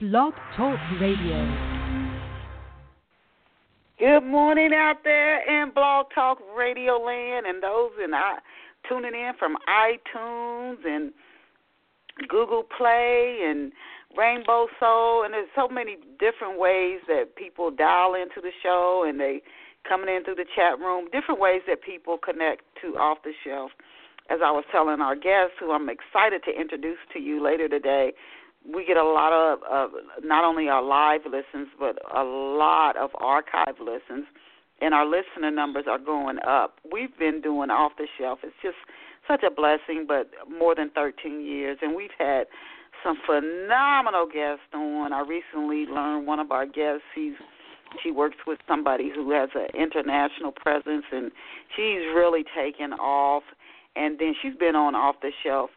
Blog Talk Radio. Good morning out there in Blog Talk Radio land and those in uh, tuning in from iTunes and Google Play and Rainbow Soul and there's so many different ways that people dial into the show and they coming in through the chat room, different ways that people connect to off the shelf. As I was telling our guests, who I'm excited to introduce to you later today, we get a lot of, not only our live listens, but a lot of archive listens, and our listener numbers are going up. We've been doing off the shelf. It's just such a blessing, but more than 13 years, and we've had some phenomenal guests on. I recently learned one of our guests. He's she works with somebody who has an international presence, and she's really taken off. And then she's been on off the shelf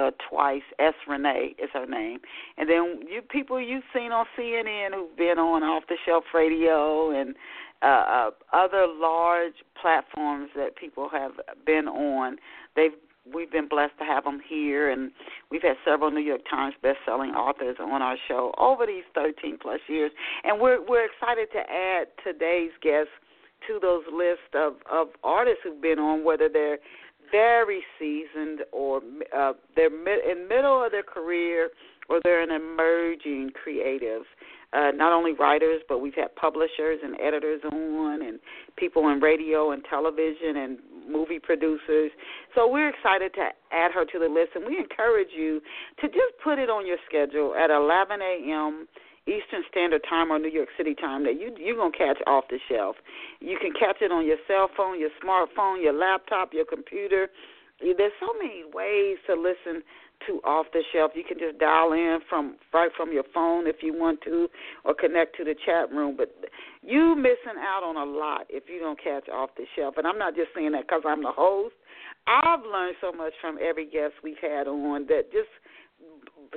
uh, twice. S. Renee is her name, and then you people you've seen on CNN who've been on off the shelf radio and uh, uh, other large platforms that people have been on. They've we've been blessed to have them here, and we've had several New York Times best-selling authors on our show over these 13 plus years, and we're we're excited to add today's guests to those lists of of artists who've been on, whether they're very seasoned or uh, they're in middle of their career or they're an emerging creative. Uh, not only writers, but we've had publishers and editors on, and people in radio and television and movie producers. So we're excited to add her to the list, and we encourage you to just put it on your schedule at 11 a.m. Eastern Standard Time or New York City time that you you're gonna catch off the shelf. You can catch it on your cell phone, your smartphone, your laptop, your computer. There's so many ways to listen to off the shelf. You can just dial in from right from your phone if you want to, or connect to the chat room. But you missing out on a lot if you don't catch off the shelf. And I'm not just saying that because I'm the host. I've learned so much from every guest we've had on that just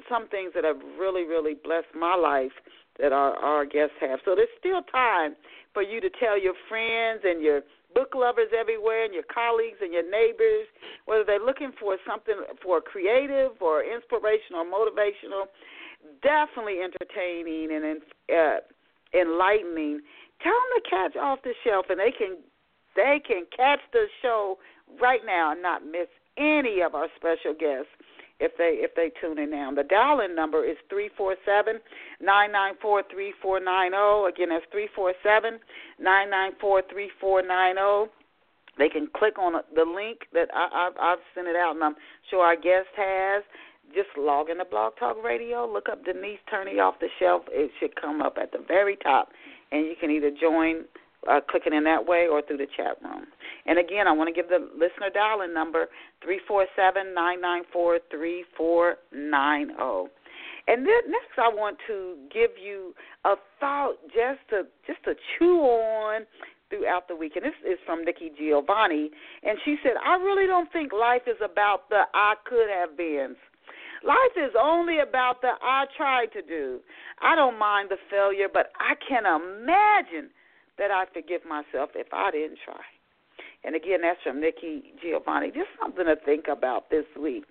some things that have really, really blessed my life that our our guests have. So there's still time for you to tell your friends and your book lovers everywhere and your colleagues and your neighbors, whether they're looking for something for creative or inspirational or motivational, definitely entertaining and uh, enlightening. Tell them to catch off the shelf and they can they can catch the show right now and not miss any of our special guests if they if they tune in now. The dial in number is three four seven nine nine four three four nine zero. Again, that's three four seven nine nine four three four nine zero. They can click on the link that I, I've, I've sent it out, and I'm sure our guest has. Just log into Blog Talk Radio, look up Denise Turney off the shelf. It should come up at the very top, and you can either join uh, clicking in that way or through the chat room. And again, I want to give the listener dial-in number three four seven nine nine four three four nine zero. And then next, I want to give you a thought just to just to chew on throughout the week. And this is from Nikki Giovanni, and she said, "I really don't think life is about the I could have beens." Life is only about the I tried to do. I don't mind the failure, but I can imagine that I forgive myself if I didn't try. And again, that's from Nikki Giovanni. Just something to think about this week.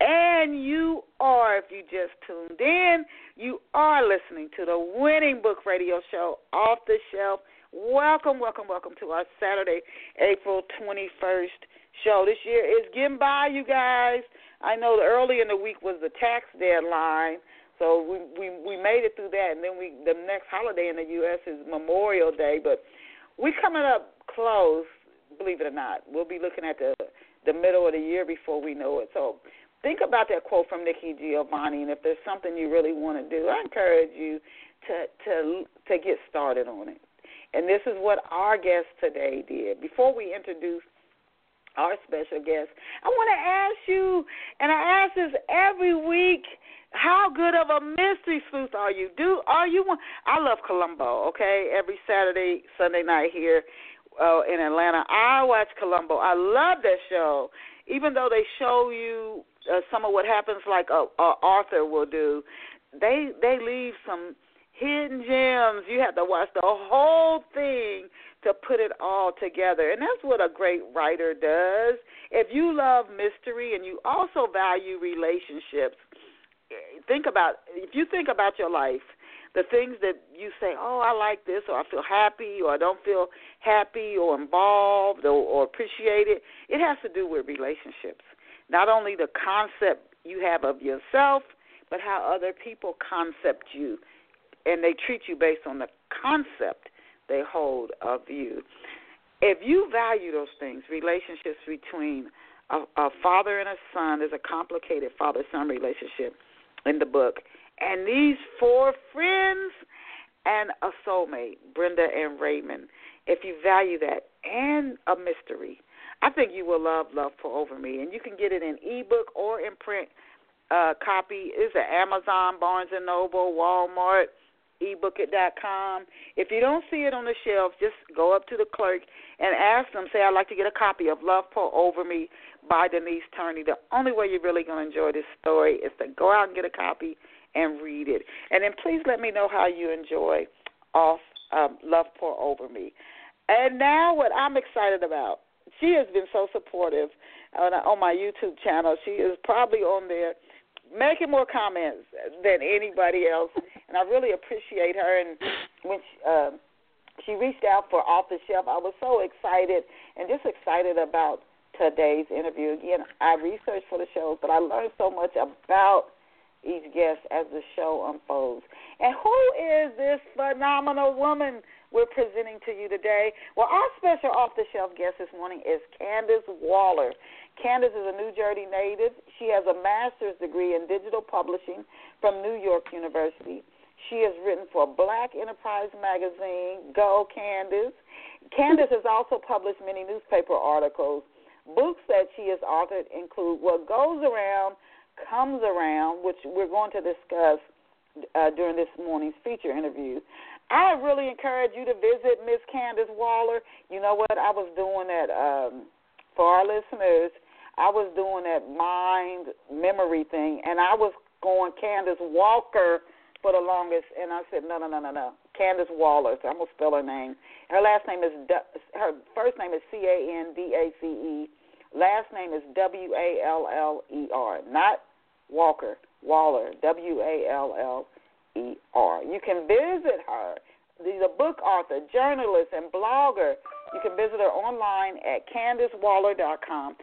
And you are, if you just tuned in, you are listening to the Winning Book Radio Show off the shelf. Welcome, welcome, welcome to our Saturday, April 21st show. This year is getting by, you guys. I know early in the week was the tax deadline, so we we we made it through that, and then we the next holiday in the U.S. is Memorial Day, but we're coming up close. Believe it or not, we'll be looking at the the middle of the year before we know it. So think about that quote from Nikki Giovanni, and if there's something you really want to do, I encourage you to to to get started on it. And this is what our guest today did. Before we introduce our special guest, I want to ask you, and I ask this every week how good of a mystery sleuth are you? Do are you one? I love Columbo. Okay, every Saturday, Sunday night here uh, in Atlanta, I watch Columbo. I love that show. Even though they show you uh, some of what happens, like uh, uh, Arthur will do, they they leave some hidden gems. You have to watch the whole thing to put it all together. And that's what a great writer does. If you love mystery and you also value relationships, think about if you think about your life, the things that you say, "Oh, I like this," or "I feel happy," or "I don't feel happy," or involved, or, or appreciated. It has to do with relationships. Not only the concept you have of yourself, but how other people concept you, and they treat you based on the concept they hold of you. If you value those things, relationships between a, a father and a son is a complicated father son relationship in the book. And these four friends and a soulmate, Brenda and Raymond, if you value that, and a mystery, I think you will love Love Pour Over Me. And you can get it in ebook or in print uh, copy. It's at Amazon, Barnes and Noble, Walmart, ebookit.com. If you don't see it on the shelf, just go up to the clerk and ask them, say, I'd like to get a copy of Love Pour Over Me by Denise Turney. The only way you're really going to enjoy this story is to go out and get a copy and read it. And then please let me know how you enjoy off um, Love Pour Over Me. And now, what I'm excited about, she has been so supportive on, on my YouTube channel. She is probably on there making more comments than anybody else, and I really appreciate her. And when she, uh, she reached out for off the shelf, I was so excited and just excited about today's interview. Again, I researched for the show, but I learned so much about each guest as the show unfolds. And who is this phenomenal woman we're presenting to you today? Well, our special off the shelf guest this morning is Candace Waller. Candace is a New Jersey native. She has a master's degree in digital publishing from New York University. She has written for Black Enterprise Magazine. Go, Candace. Candace has also published many newspaper articles Books that she has authored include What Goes Around Comes Around, which we're going to discuss uh, during this morning's feature interview. I really encourage you to visit Miss Candace Waller. You know what I was doing that um, for our listeners. I was doing that mind memory thing, and I was going Candace Walker for the longest, and I said no, no, no, no, no. Candace Waller. So I'm gonna spell her name. Her last name is her first name is C A N D A C E. Last name is W A L L E R, not Walker. Waller. W A L L E R. You can visit her. She's a book author, journalist, and blogger. You can visit her online at CandaceWaller.com.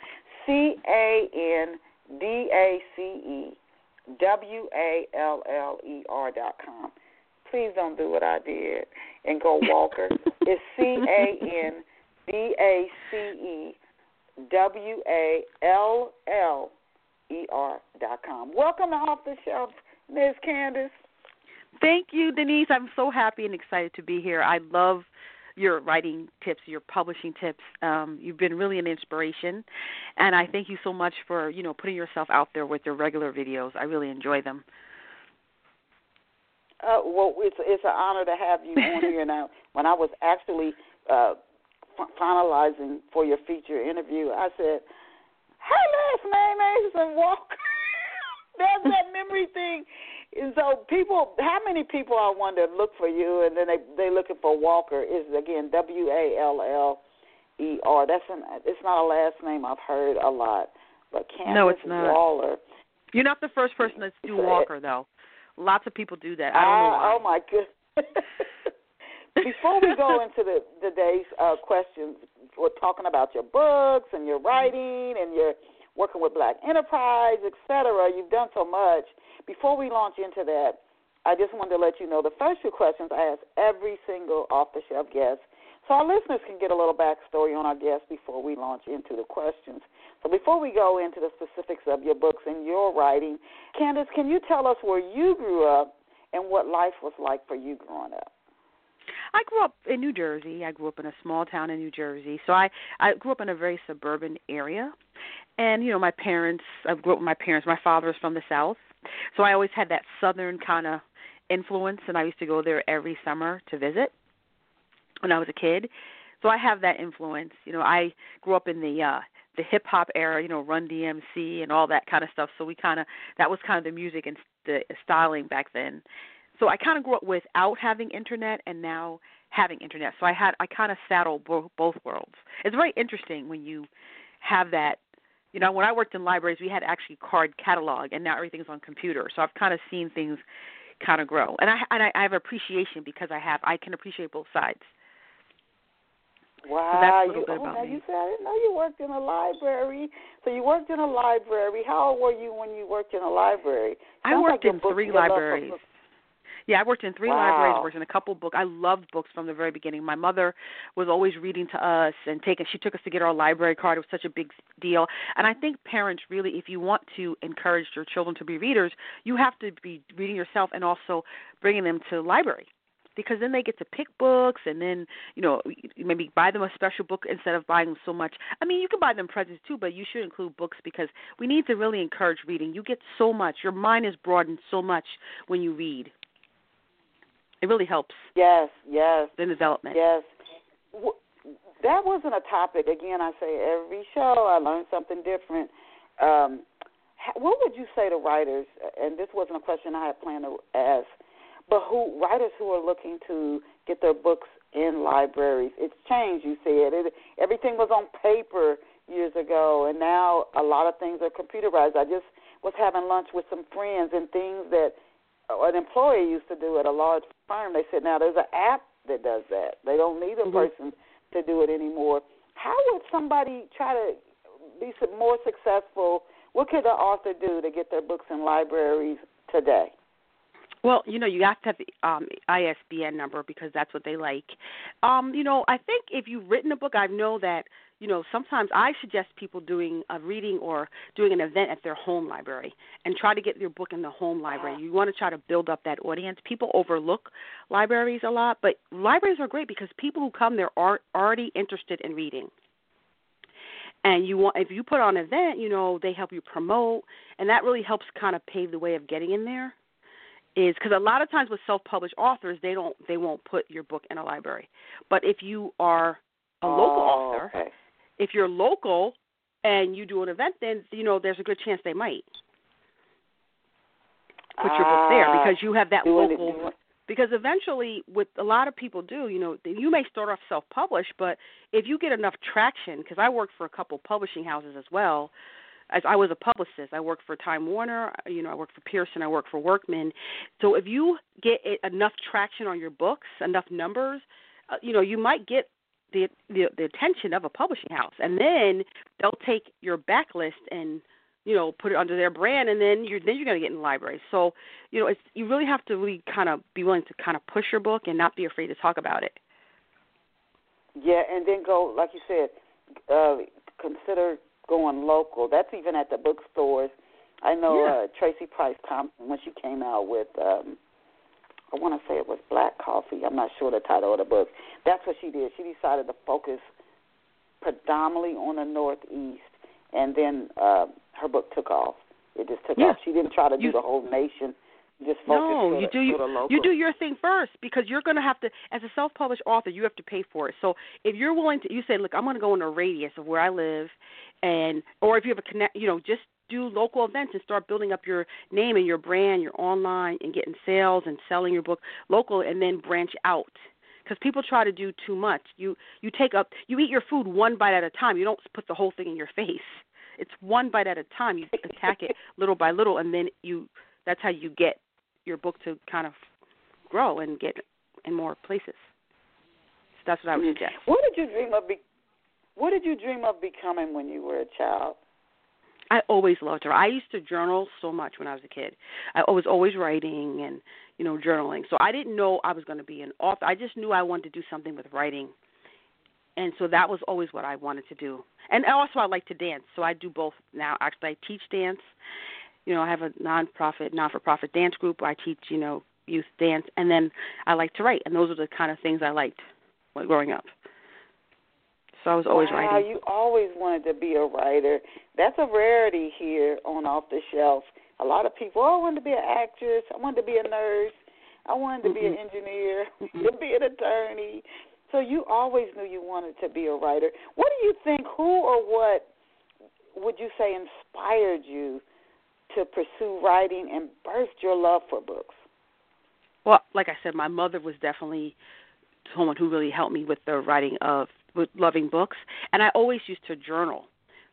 C A N D A C E W A L L E R dot com. Please don't do what I did and go Walker. it's C A N D A C E W A L L E R dot com. Welcome to Off the Shelf, Ms. Candace. Thank you, Denise. I'm so happy and excited to be here. I love your writing tips, your publishing tips. Um, you've been really an inspiration, and I thank you so much for you know putting yourself out there with your regular videos. I really enjoy them. Uh, well, it's it's an honor to have you on here now. When I was actually uh, f- finalizing for your feature interview, I said, "Her last name is Walker." That's that memory thing. And so people, how many people I wonder look for you, and then they they looking for Walker? Is again W A L L E R. That's an it's not a last name I've heard a lot, but Candace no, it's not. Waller. You're not the first person that's do Walker though. Lots of people do that. I don't know ah, why. Oh my goodness. Before we go into the today's uh, questions, we're talking about your books and your writing and your working with Black Enterprise, et cetera. You've done so much. Before we launch into that, I just wanted to let you know the first two questions I ask every single off the shelf guest so our listeners can get a little backstory on our guests before we launch into the questions. So before we go into the specifics of your books and your writing, Candace, can you tell us where you grew up and what life was like for you growing up? I grew up in New Jersey. I grew up in a small town in New Jersey. So I I grew up in a very suburban area. And you know, my parents, I grew up with my parents. My father is from the South. So I always had that southern kind of influence and I used to go there every summer to visit when I was a kid. So I have that influence. You know, I grew up in the uh the hip hop era, you know, Run DMC and all that kind of stuff. So we kind of that was kind of the music and the styling back then. So I kind of grew up without having internet and now having internet. So I had I kind of saddle both, both worlds. It's very interesting when you have that you know, when I worked in libraries, we had actually card catalog, and now everything's on computer. So I've kind of seen things kind of grow, and I and I, I have appreciation because I have I can appreciate both sides. Wow, so you, oh, you said I didn't know you worked in a library. So you worked in a library. How old were you when you worked in a library? I worked like in three your love for libraries. Yeah, I worked in three Wow. libraries, worked in a couple books. I loved books from the very beginning. My mother was always reading to us and taking she took us to get our library card. It was such a big deal. And I think parents really if you want to encourage your children to be readers, you have to be reading yourself and also bringing them to the library. Because then they get to pick books, and then you know maybe buy them a special book instead of buying them so much. I mean, you can buy them presents too, but you should include books because we need to really encourage reading. You get so much. Your mind is broadened so much when you read. It really helps Yes, yes, in development. yes. That wasn't a topic. Again, I say every show I learn something different. Um, what would you say to writers? And this wasn't a question I had planned to ask, but who writers who are looking to get their books in libraries? It's changed. You said it, everything was on paper years ago, and now a lot of things are computerized. I just was having lunch with some friends, and things that an employee used to do at a large firm. They said now there's an app that does that. They don't need a Mhm. person to do it anymore. How would somebody try to be more successful? What could the author do to get their books in libraries today? Well, you know, you have to have the um, ISBN number because that's what they like. Um, you know, I think if you've written a book, I know that you know sometimes I suggest people doing a reading or doing an event at their home library and try to get your book in the home library. You want to try to build up that audience. People overlook libraries a lot, but libraries are great because people who come there are already interested in reading and you want if you put on an event you know they help you promote and that really helps kind of pave the way of getting in there is because a lot of times with self-published authors they don't they won't put your book in a library but if you are a local Oh, author Okay. If you're local and you do an event then you know there's a good chance they might. Put your book there Ah, because you have that it- local because eventually what a lot of people do you know you may start off self published but if you get enough traction because i worked for a couple publishing houses as well. As i was a publicist i worked for time warner you know i worked for pearson i worked for workman. So if you get enough traction on your books enough numbers uh, you know you might get the, the the attention of a publishing house and then they'll take your backlist and you know put it under their brand and then you're then you're going to get in libraries so you know it's you really have to really kind of be willing to kind of push your book and not be afraid to talk about it Yeah, and then go like you said, uh, consider going local. That's even at the bookstores. I know Yeah. uh, Tracy Price Thompson when she came out with um I want to say it was Black Coffee. I'm not sure the title of the book. That's what she did. She decided to focus predominantly on the Northeast, and then uh, her book took off. It just took Yeah. off. She didn't try to do You- the whole nation. Just focus no to you the, do you, the local. you do your thing first because you're going to have to as a self-published author you have to pay for it so if you're willing to you say look i'm going to go in a radius of where i live and or if you have a connect you know just do local events and start building up your name and your brand your online and getting sales and selling your book local and then branch out because people try to do too much you you take up you eat your food one bite at a time you don't put the whole thing in your face it's one bite at a time you attack it little by little and then you that's how you get your book to kind of grow and get in more places. So that's what I would Mhm. suggest. What did you dream of? Be- what did you dream of becoming when you were a child? I always loved her. I used to journal so much when I was a kid. I was always writing and you know journaling. So I didn't know I was going to be an author. I just knew I wanted to do something with writing, and so that was always what I wanted to do. And also I like to dance, so I do both now. Actually, I teach dance. You know, I have a non-profit, non-for-profit dance group. I teach you know youth dance, and then I like to write. And those are the kind of things I liked growing up. So I was always wow, writing. you always wanted to be a writer. That's a rarity here on Off the Shelf. A lot of people, oh, I wanted to be an actress. I wanted to be a nurse. I wanted to be an engineer, to be an attorney. So you always knew you wanted to be a writer. What do you think? Who or what would you say inspired you to pursue writing and burst your love for books? Well, like I said, my mother was definitely someone who really helped me with the writing of with loving books, and I always used to journal.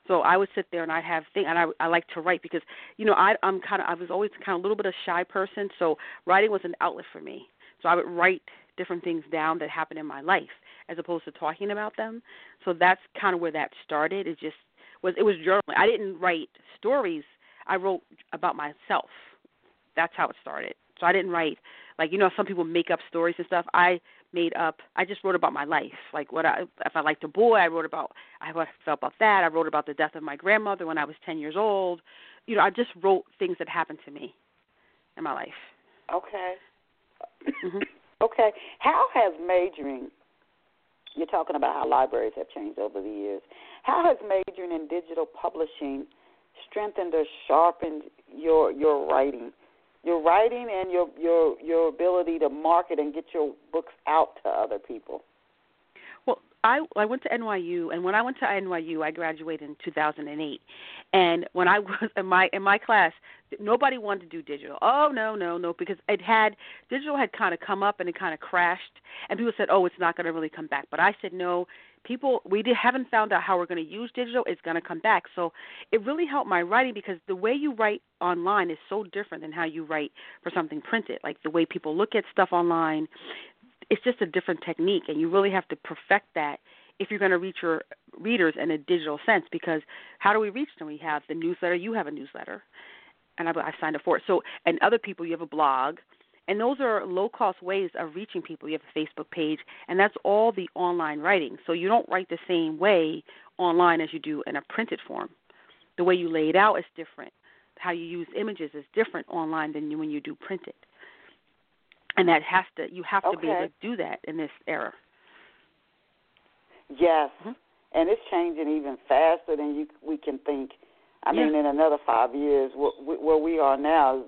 So I would sit there and I'd have things, and I I like to write because you know I I'm kind of I was always kind of a little bit of a shy person, so writing was an outlet for me. So I would write different things down that happened in my life as opposed to talking about them. So that's kind of where that started. It just was it was journaling. I didn't write stories. I wrote about myself. That's how it started. So I didn't write like you know some people make up stories and stuff. I made up. I just wrote about my life, like what I if I liked a boy, I wrote about I felt about that. I wrote about the death of my grandmother when I was ten years old. You know, I just wrote things that happened to me in my life. Okay. Mm-hmm. Okay. How has majoring? You're talking about how libraries have changed over the years. How has majoring in digital publishing strengthened or sharpened your your writing? Your writing and your your your ability to market and get your books out to other people? Well, I I went to NYU, and when I went to NYU, I graduated in 2008. And when I was in my in my class, nobody wanted to do digital. Oh no, no, no, because it had digital had kind of come up and it kind of crashed, and people said, oh, it's not going to really come back. But I said no. People, we did, haven't found out how we're going to use digital. It's going to come back. So it really helped my writing because the way you write online is so different than how you write for something printed. Like the way people look at stuff online, it's just a different technique, and you really have to perfect that if you're going to reach your readers in a digital sense. Because how do we reach them? We have the newsletter. You have a newsletter, and I, I signed up for it. So, and other people, you have a blog, and those are low cost ways of reaching people. You have a Facebook page, and that's all the online writing. So you don't write the same way online as you do in a printed form. The way you lay it out is different. How you use images is different online than when you do printed and that has to you have to okay. be able to do that in this era. Yes, mm-hmm. and it's changing even faster than you we can think. I yeah. mean, in another five years, where, where we are now,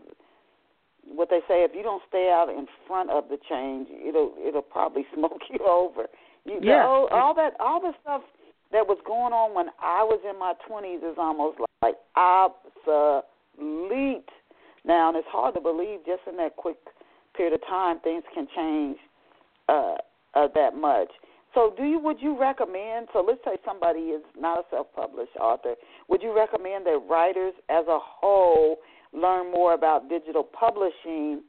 what they say, if you don't stay out in front of the change, it'll it'll probably smoke you over. You, yeah. all, all that all the stuff that was going on when I was in my twenties is almost like obsolete now, and it's hard to believe just in that quick period of time, things can change uh, uh, that much. So, do you would you recommend? So, let's say somebody is not a self-published author. Would you recommend that writers, as a whole, learn more about digital publishing,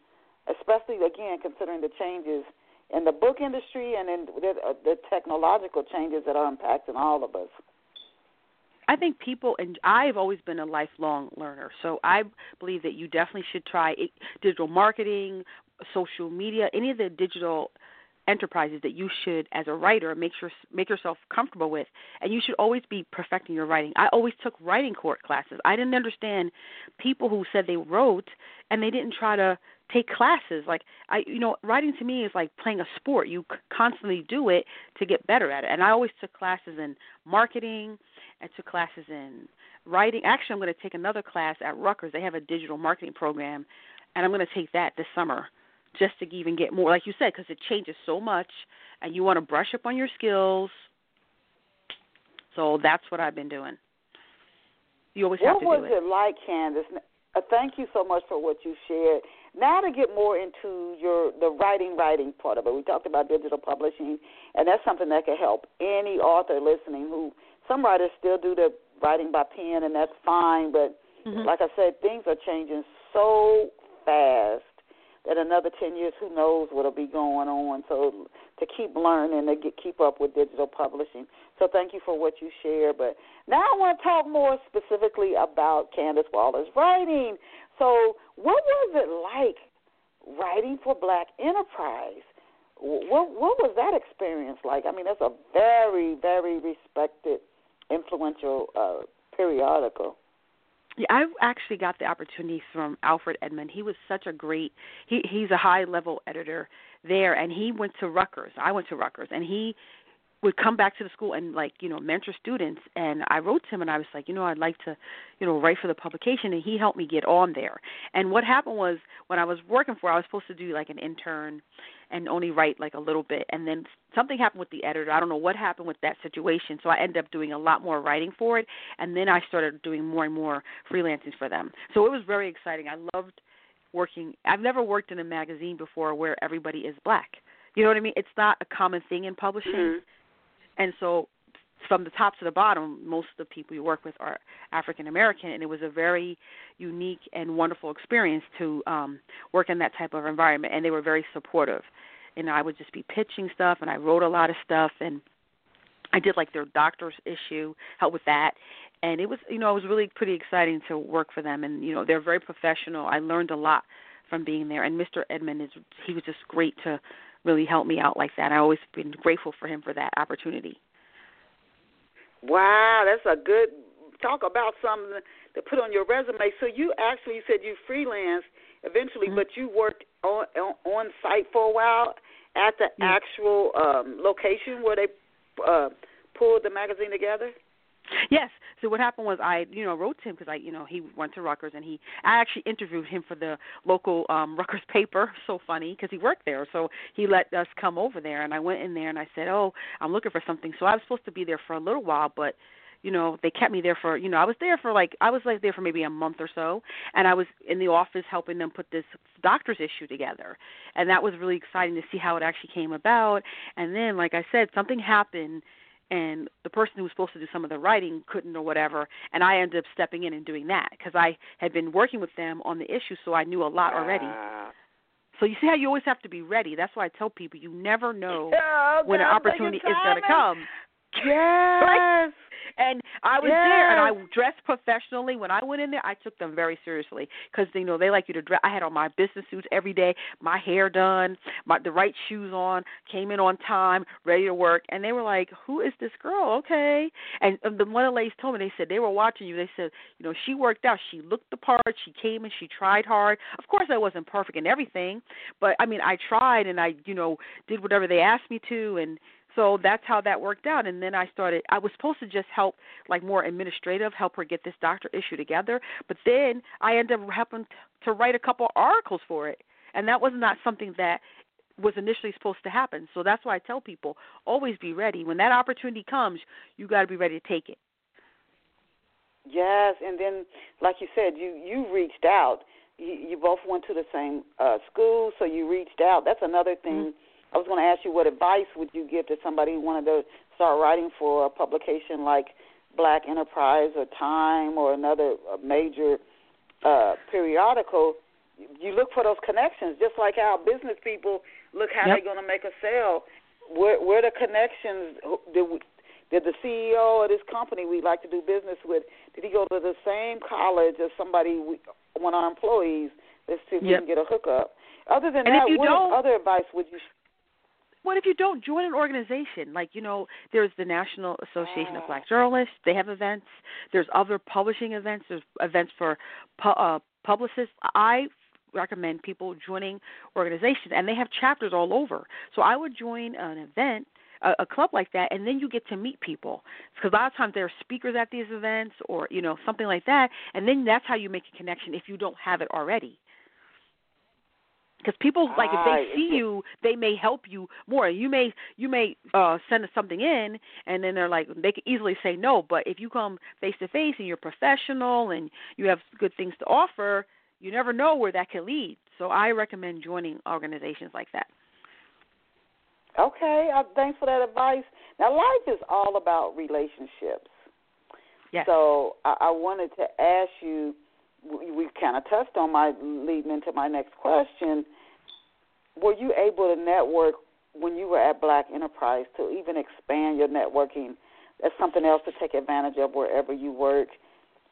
especially again considering the changes in the book industry and in the, uh, the technological changes that are impacting all of us? I think people, and I've always been a lifelong learner, so I believe that you definitely should try digital marketing, social media, any of the digital enterprises that you should as a writer make sure make yourself comfortable with and you should always be perfecting your writing. I always took writing court classes. I didn't understand people who said they wrote and they didn't try to take classes. Like i you know writing to me is like playing a sport. You constantly do it to get better at it. And i always took classes in marketing. I took classes in writing. Actually i'm going to take another class at Rutgers. They have a digital marketing program and i'm going to take that this summer just to even get more, like you said, because it changes so much, and you want to brush up on your skills. So that's what I've been doing. You always what have to was do it. it like, Candace? Uh, thank you so much for what you shared. Now to get more into your the writing writing part of it. We talked about digital publishing, and that's something that can help any author listening. Who some writers still do the writing by pen, and that's fine. But mm-hmm. like I said, things are changing so fast that another 10 years, who knows what'll be going on. So to keep learning, to get, keep up with digital publishing. So thank you for what you share. But now I want to talk more specifically about Candace Waller's writing. So what was it like writing for Black Enterprise? What what was that experience like? I mean, that's a very very respected, influential uh, periodical. Yeah, I actually got the opportunity from Alfred Edmond. He was such a great he he's a high level editor there and he went to Rutgers. I went to Rutgers and he would come back to the school and like you know mentor students and i wrote to him and i was like you know i'd like to you know write for the publication and he helped me get on there. And what happened was when i was working for i was supposed to do like an intern and only write like a little bit. And then something happened with the editor. I don't know what happened with that situation so i ended up doing a lot more writing for it and then i started doing more and more freelancing for them. So it was very exciting. I loved working. I've never worked in a magazine before where everybody is black. You know what i mean? It's not a common thing in publishing. Mm-hmm. And so from the top to the bottom, most of the people you work with are African American, and it was a very unique and wonderful experience to um, work in that type of environment. And they were very supportive. And I would just be pitching stuff, and I wrote a lot of stuff, and I did like their doctor's issue, help with that, and it was you know it was really pretty exciting to work for them, and you know they're very professional. I learned a lot from being there, and Mr. Edmond is he was just great to really help me out like that. I always been grateful for him for that opportunity. Wow, that's a good talk about something to put on your resume. So you actually said you freelance eventually, mm-hmm. but you worked on, on on site for a while at the yeah. actual um location where they uh pulled the magazine together. Yes. So what happened was I, you know, wrote to him because I, you know, he went to Rutgers and he, I actually interviewed him for the local um Rutgers paper. So funny because he worked there. So he let us come over there, and I went in there and I said, oh, I'm looking for something. So I was supposed to be there for a little while, but you know they kept me there for you know i was there for like i was like there for maybe a month or so and i was in the office helping them put this doctor's issue together and that was really exciting to see how it actually came about and then like i said something happened and the person who was supposed to do some of the writing couldn't or whatever and i ended up stepping in and doing that because i had been working with them on the issue so i knew a lot already. So you see how you always have to be ready. That's why i tell people you never know oh, when an opportunity is going to come. Yes. right? I was yes. there, and I dressed professionally. When I went in there, I took them very seriously because you know they like you to dress. I had on my business suits every day, my hair done, my the right shoes on, came in on time, ready to work, and they were like, "Who is this girl?" Okay, and the one of the ladies told me they said they were watching you. They said, you know, she worked out, she looked the part, she came and she tried hard. Of course, I wasn't perfect in everything, but I mean, I tried and I, you know, did whatever they asked me to, and so that's how that worked out. And then i started i was supposed to just help like more administrative help her get this doctor issue together. But then i ended up helping to write a couple articles for it. And that was not something that was initially supposed to happen. So that's why i tell people always be ready. When that opportunity comes you got to be ready to take it. Yes. And then like you said you you reached out. You, you both went to the same uh school so you reached out. That's another thing mm-hmm I was going to ask you what advice would you give to somebody who wanted to start writing for a publication like Black Enterprise or Time or another major uh, periodical. You look for those connections, just like how business people look how yep. they're going to make a sale. Where where the connections? Did we, did the CEO of this company we like to do business with? Did he go to the same college as somebody we, one of our employees? Let's see if yep. we can get a hookup. Other than and that, what other advice would you what if you don't join an organization? Like, you know, there's the National Association of Black Journalists. They have events. There's other publishing events. There's events for pu- uh, publicists. I recommend people joining organizations, and they have chapters all over. So I would join an event a, a club like that and then you get to meet people because a lot of times there are speakers at these events or you know something like that and then that's how you make a connection if you don't have it already because people like if they see you they may help you more. You may you may uh send something in and then they're like they can easily say no. But if you come face to face and you're professional and you have good things to offer you never know where that can lead. So i recommend joining organizations like that. Okay uh, thanks for that advice. Now life is all about relationships. Yes. so I, I wanted to ask you we kind of touched on my leading into my next question. Were you able to network when you were at Black Enterprise to even expand your networking? That's something else to take advantage of wherever you work,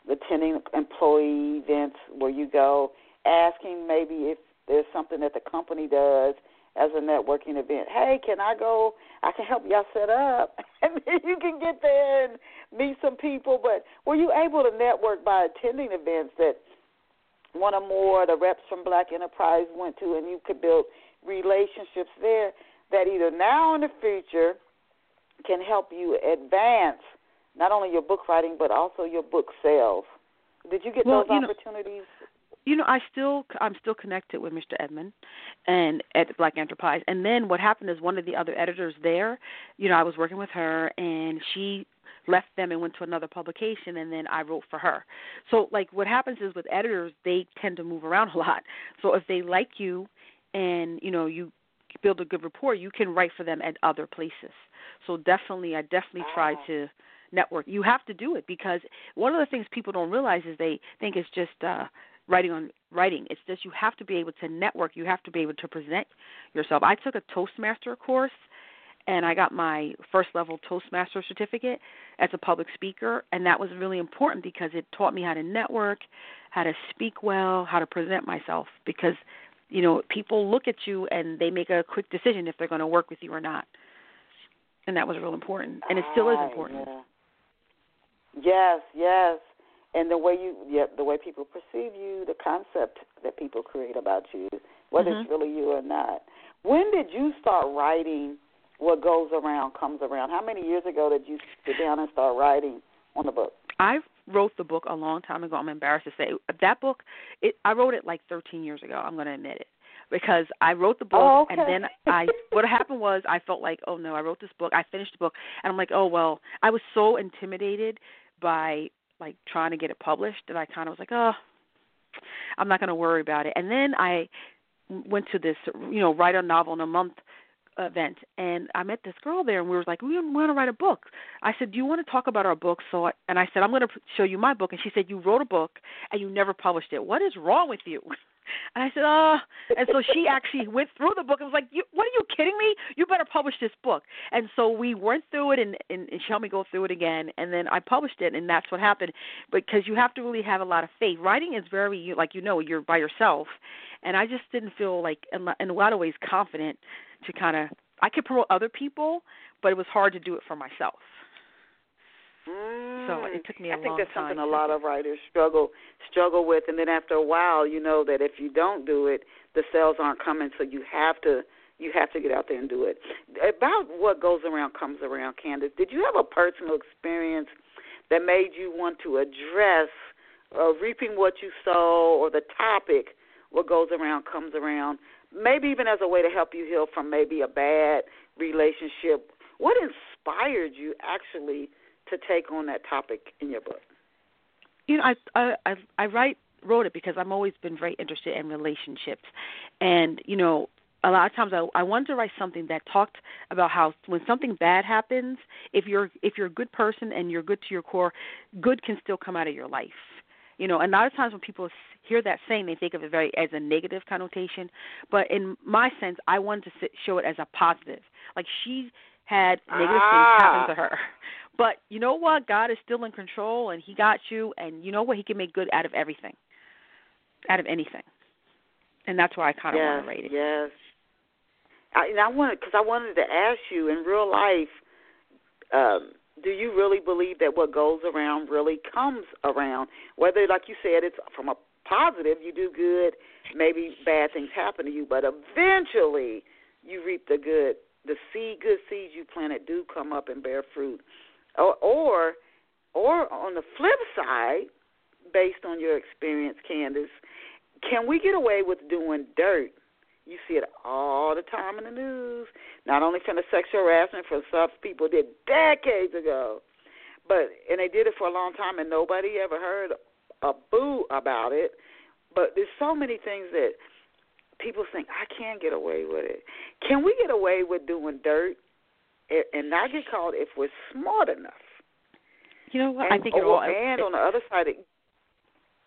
attending employee events where you go, asking maybe if there's something that the company does as a networking event. Hey, can I go? I can help y'all set up, and then you can get there and meet some people. But were you able to network by attending events that one or more of the reps from Black Enterprise went to, and you could build relationships there that either now or in the future can help you advance not only your book writing but also your book sales. Did you get well, those you opportunities? Know, you know, I still I'm still connected with Mr. Edmond and at Black Enterprise. And then what happened is one of the other editors there, you know, I was working with her and she left them and went to another publication and then I wrote for her. So like what happens is with editors they tend to move around a lot. So if they like you and you know you build a good rapport, you can write for them at other places. So definitely, I definitely try Ah. to network. You have to do it because one of the things people don't realize is they think it's just uh writing on writing. It's just you have to be able to network. You have to be able to present yourself. I took a Toastmaster course and I got my first level Toastmaster certificate as a public speaker and that was really important because it taught me how to network, how to speak well, how to present myself because you know, people look at you and they make a quick decision if they're going to work with you or not. And that was real important and it still is Ah, important. yeah. Yes, yes. And the way you, yeah, the way people perceive you, the concept that people create about you, whether Mhm. it's really you or not. When did you start writing? What goes around comes around. How many years ago did you sit down and start writing on the book? I wrote the book a long time ago. I'm embarrassed to say that book. It, I wrote it like 13 years ago. I'm going to admit it because I wrote the book Oh, okay. and then I. What happened was I felt like, oh no, I wrote this book. I finished the book and I'm like, oh well. I was so intimidated by like trying to get it published that I kind of was like, oh, I'm not going to worry about it. And then I went to this, you know, write a novel in a month event and I met this girl there and we were like we want to write a book. I said, "Do you want to talk about our book?" So I, and I said, "I'm going to show you my book." And she said, "You wrote a book and you never published it. What is wrong with you?" And I said, oh. And so she actually went through the book and was like, you, "What are you kidding me? You better publish this book." And so we went through it and, and, and she helped me go through it again and then I published it and that's what happened. Because you have to really have a lot of faith. Writing is very like you know, you're by yourself. And I just didn't feel like in a lot of ways confident to kind of I could promote other people, but it was hard to do it for myself. Mm. So it took me a I think long that's time something a lot of writers struggle struggle with, and then after a while, you know that if you don't do it, the sales aren't coming, so you have to you have to get out there and do it. About what goes around comes around, Candace. Did you have a personal experience that made you want to address uh, reaping what you sow, or the topic what goes around comes around? Maybe even as a way to help you heal from maybe a bad relationship. What inspired you actually to take on that topic in your book? you know, I I I, write wrote it because I've always been very interested in relationships, and you know, a lot of times I I wanted to write something that talked about how when something bad happens, if you're if you're a good person and you're good to your core, good can still come out of your life. You know, and a lot of times when people hear that saying, they think of it very as a negative connotation. But in my sense, I wanted to show it as a positive. Like she had negative Ah. things happen to her, but you know what? God is still in control, and He got you. And you know what? He can make good out of everything, out of anything. And that's why I kind of yes, want to rate it. Yes. I, and I wanted because I wanted to ask you in real life, um, do you really believe that what goes around really comes around? Whether, like you said, it's from a positive, you do good, maybe bad things happen to you, but eventually you reap the good. The seed, good seeds you planted, do come up and bear fruit. Or, or, on the flip side, based on your experience, Candace, can we get away with doing dirt? You see it all the time in the news. Not only from the sexual harassment for stuff people did decades ago, but and they did it for a long time and nobody ever heard a boo about it. But there's so many things that people think I can't get away with it. Can we get away with doing dirt and- and not get caught if we're smart enough? You know what? And, I think oh, all. and on the other side,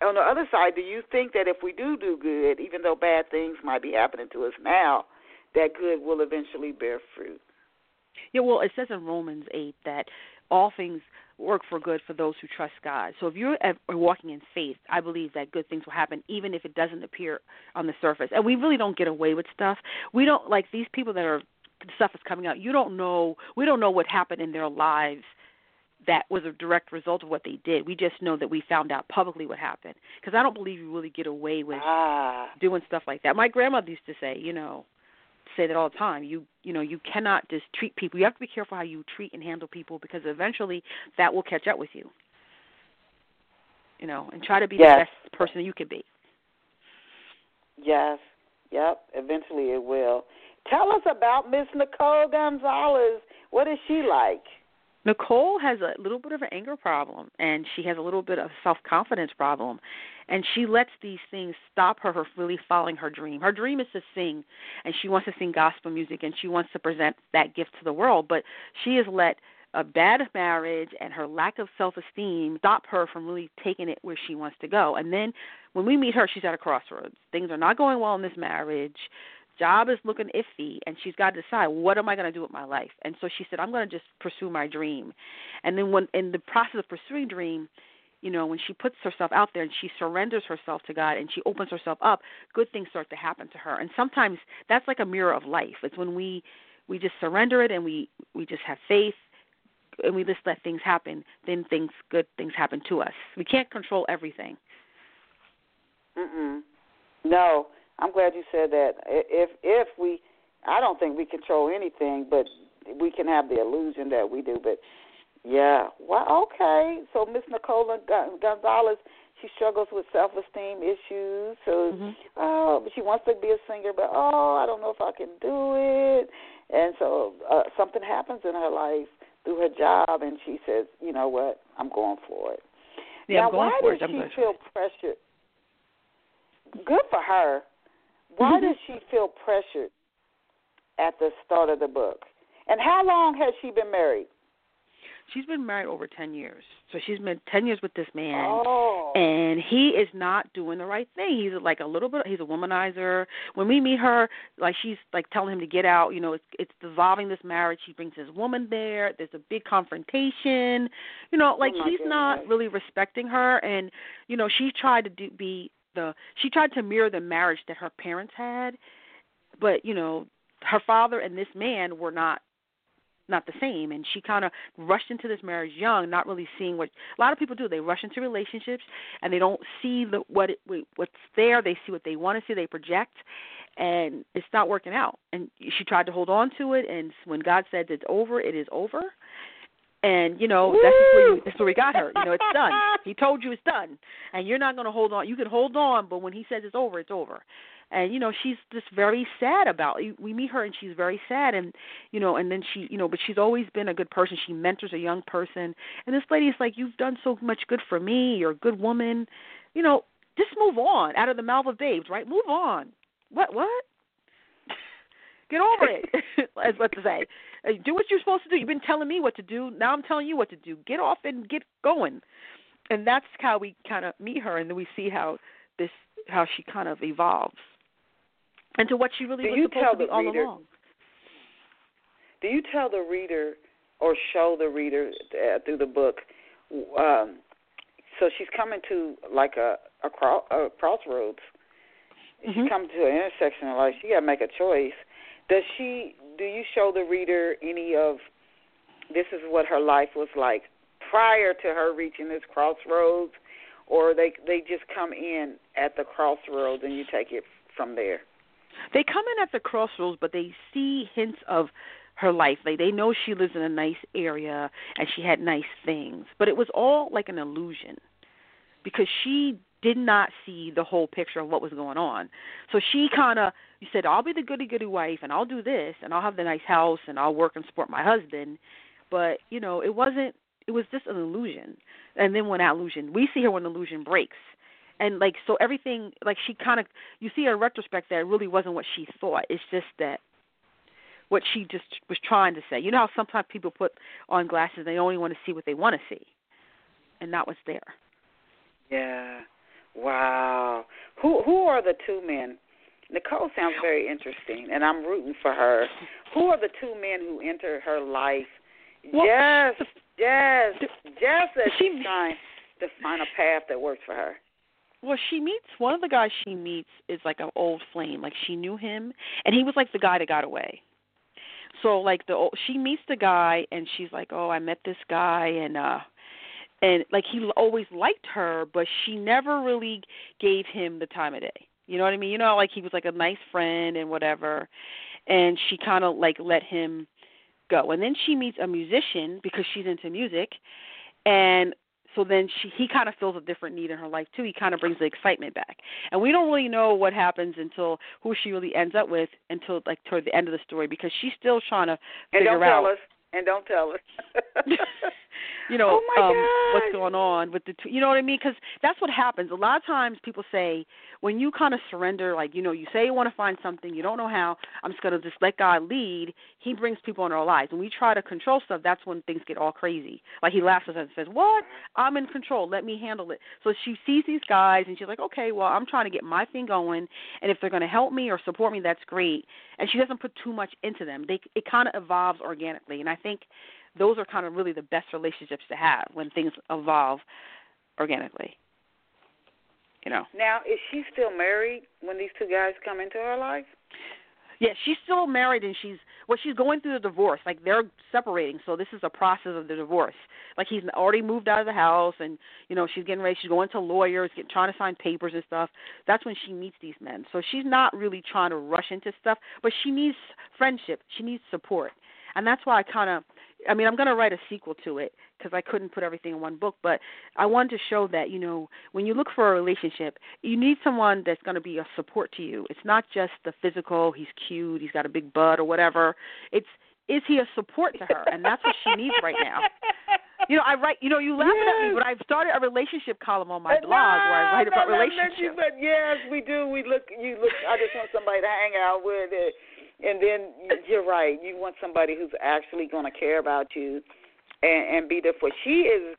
on the other side, do you think that if we do do good, even though bad things might be happening to us now, that good will eventually bear fruit? Yeah, well, it says in Romans 8 that all things work for good for those who trust God. So if you're at- are walking in faith, I believe that good things will happen even if it doesn't appear on the surface. And we really don't get away with stuff. We don't like these people that are stuff is coming out. You don't know. We don't know what happened in their lives that was a direct result of what they did. We just know that we found out publicly what happened. Because I don't believe you really get away with Ah, doing stuff like that. My grandmother used to say, you know, say that all the time. You you know, you cannot just treat people. You have to be careful how you treat and handle people because eventually that will catch up with you. You know, and try to be Yes. the best person you can be. yes, yep. Eventually, it will. Tell us about Miss Nicole Gonzalez. What is she like? Nicole has a little bit of an anger problem and she has a little bit of a self confidence problem and she lets these things stop her from really following her dream. Her dream is to sing and she wants to sing gospel music and she wants to present that gift to the world, but she has let a bad marriage and her lack of self esteem stop her from really taking it where she wants to go. And then when we meet her, she's at a crossroads. Things are not going well in this marriage. Job is looking iffy, and she's got to decide what am I going to do with my life. And so she said, I'm going to just pursue my dream. And then when in the process of pursuing dream, you know, when she puts herself out there and she surrenders herself to God and she opens herself up, good things start to happen to her. And sometimes that's like a mirror of life. It's when we we just surrender it and we we just have faith and we just let things happen, then things good things happen to us. We can't control everything. Mm-mm. No, I'm glad you said that. If if we, I don't think we control anything, but we can have the illusion that we do. But yeah, well, okay. So Miss Nicola Gonzalez, she struggles with self-esteem issues. So, mm-hmm. oh, but she wants to be a singer, but oh, I don't know if I can do it. And so uh, something happens in her life through her job, and she says, you know what, I'm going for it. Yeah, now, I'm going why for does it. she feel pressured? Good for her. Why Mm-hmm. does she feel pressured at the start of the book? And how long has she been married? She's been married over 10 years. So she's been 10 years with this man. Oh. And he is not doing the right thing. He's like a little bit he's a womanizer. When we meet her, like she's like telling him to get out, you know, it's it's dissolving this marriage. She brings his woman there. There's a big confrontation. You know, like Oh, he's not really respecting her and you know, she tried to do be the she tried to mirror the marriage that her parents had, but you know, her father and this man were not not the same. And she kind of rushed into this marriage young not really seeing what a lot of people do. They rush into relationships and they don't see the what it, what's there. They see what they want to see. They project and it's not working out. And she tried to hold on to it and when god said it's over it is over and you know that's where you that's where we got her. You know it's done. He told you it's done. And you're not going to hold on you can hold on but when he says it's over it's over. And you know she's just very sad about It. we meet her and she's very sad and you know and then she you know but she's always been a good person. She mentors a young person. And this lady's like you've done so much good for me. You're a good woman. You know just move on out of the mouth of babes right? Move on. What what get over it as what to say do what you're supposed to do you've been telling me what to do now i'm telling you what to do get off and get going and that's how we kind of meet her and then we see how this how she kind of evolves into what she really Do was you supposed tell to be all reader- along. Do you tell the reader or show the reader uh, through the book? Um, so she's coming to like a a, a crossroads. She's Mhm. coming to an intersection in life. She got to make a choice. Does she? Do you show the reader any of this? Is what her life was like prior to her reaching this crossroads, or they they just come in at the crossroads and you take it from there? They come in at the crossroads, but they see hints of her life. Like they know she lives in a nice area and she had nice things, but it was all like an illusion because she did not see the whole picture of what was going on. So she kind of said, "I'll be the goody goody wife and I'll do this and I'll have the nice house and I'll work and support my husband." But, you know, it wasn't it was just an illusion. And then when that illusion, we see her when the illusion breaks. And like so everything like she kind of you see her in retrospect that it really wasn't what she thought. It's just that what she just was trying to say. You know how sometimes people put on glasses they only want to see what they want to see and not what's there. Yeah. Wow. Who who are the two men? Nicole sounds very interesting, and I'm rooting for her. Who are the two men who enter her life? Well, yes, yes, just as she- she's trying to find a path that works for her. Well, she meets one of the guys she meets is like an old flame. Like she knew him, and he was like the guy that got away. So like the old, she meets the guy, and she's like, "Oh, I met this guy, and uh, and like he always liked her, but she never really gave him the time of day. You know what I mean? You know, like he was like a nice friend and whatever, and she kind of like let him go. And then she meets a musician because she's into music, and so then she he kind of feels a different need in her life too. He kind of brings the excitement back, and we don't really know what happens until who she really ends up with until like toward the end of the story because she's still trying to figure And don't out. tell us. and don't tell her. you know oh um what's going on with the two, you know what I mean? Because that's what happens. A lot of times people say when you kind of surrender, like you know, you say you want to find something, you don't know how. I'm just gonna just let God lead. He brings people in our lives. When we try to control stuff, that's when things get all crazy. Like he laughs at us and says, "What? I'm in control. Let me handle it." So she sees these guys and she's like, "Okay, well, I'm trying to get my thing going, and if they're gonna help me or support me, that's great." And she doesn't put too much into them. They it kind of evolves organically, and I think those are kind of really the best relationships to have when things evolve organically. You know. Now, is she still married when these two guys come into her life? Yeah, she's still married and she's well, she's going through the divorce. Like they're separating, so this is a process of the divorce. Like he's already moved out of the house, and you know she's getting ready. She's going to lawyers, get, trying to sign papers and stuff. That's when she meets these men. So she's not really trying to rush into stuff, but she needs friendship. She needs support, and that's why I kind of I mean, I'm going to write a sequel to it because I couldn't put everything in one book, but I wanted to show that, you know, when you look for a relationship, you need someone that's going to be a support to you. It's not just the physical, he's cute, he's got a big butt or whatever. It's is he a support to her? And that's what she needs right now. You know, I write. You know, you laugh yes. at me, but I've started a relationship column on my blog where I write no, about no, relationships. but yes, we do. We look. You look. I just want somebody to hang out with. It and then you're right. You want somebody who's actually going to care about you and, and be there for. She is.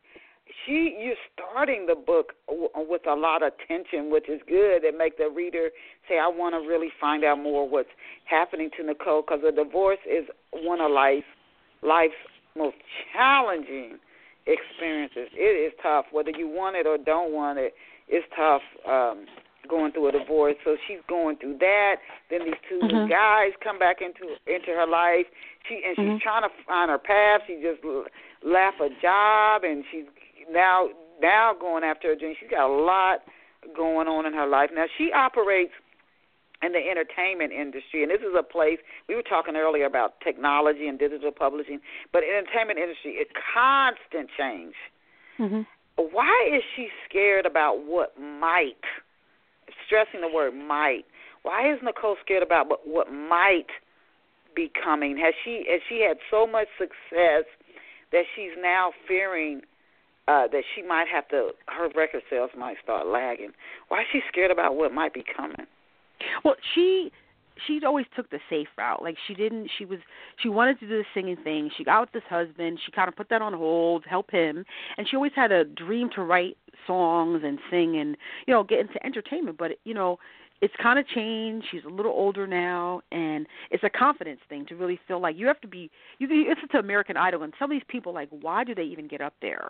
She you're starting the book with a lot of tension, which is good. It make the reader say, "I want to really find out more what's happening to Nicole," because a divorce is one of life life's most challenging experiences. It is tough, whether you want it or don't want it. It's tough. Um, going through a divorce, so she's going through that. Then these 2 mm-hmm. guys come back into into her life. She and she's mm-hmm. trying to find her path. She just left a job, and she's now now going after a dream. She's got a lot going on in her life. Now she operates in the entertainment industry, and this is a place we were talking earlier about technology and digital publishing, but entertainment industry, a constant change. Mm-hmm. Why is she scared about what might? Stressing the word might. Why is Nicole scared about what, what might be coming? Has she has she had so much success that she's now fearing uh, that she might have to her record sales might start lagging? Why is she scared about what might be coming? Well, she she always took the safe route. Like she didn't she was she wanted to do the singing thing. She got with this husband, she kind of put that on hold, help him, and she always had a dream to write songs and sing and you know get into entertainment, but you know it's kind of changed. She's a little older now, and it's a confidence thing to really feel like you have to be. You listen to American Idol, and some of these people like, why do they even get up there?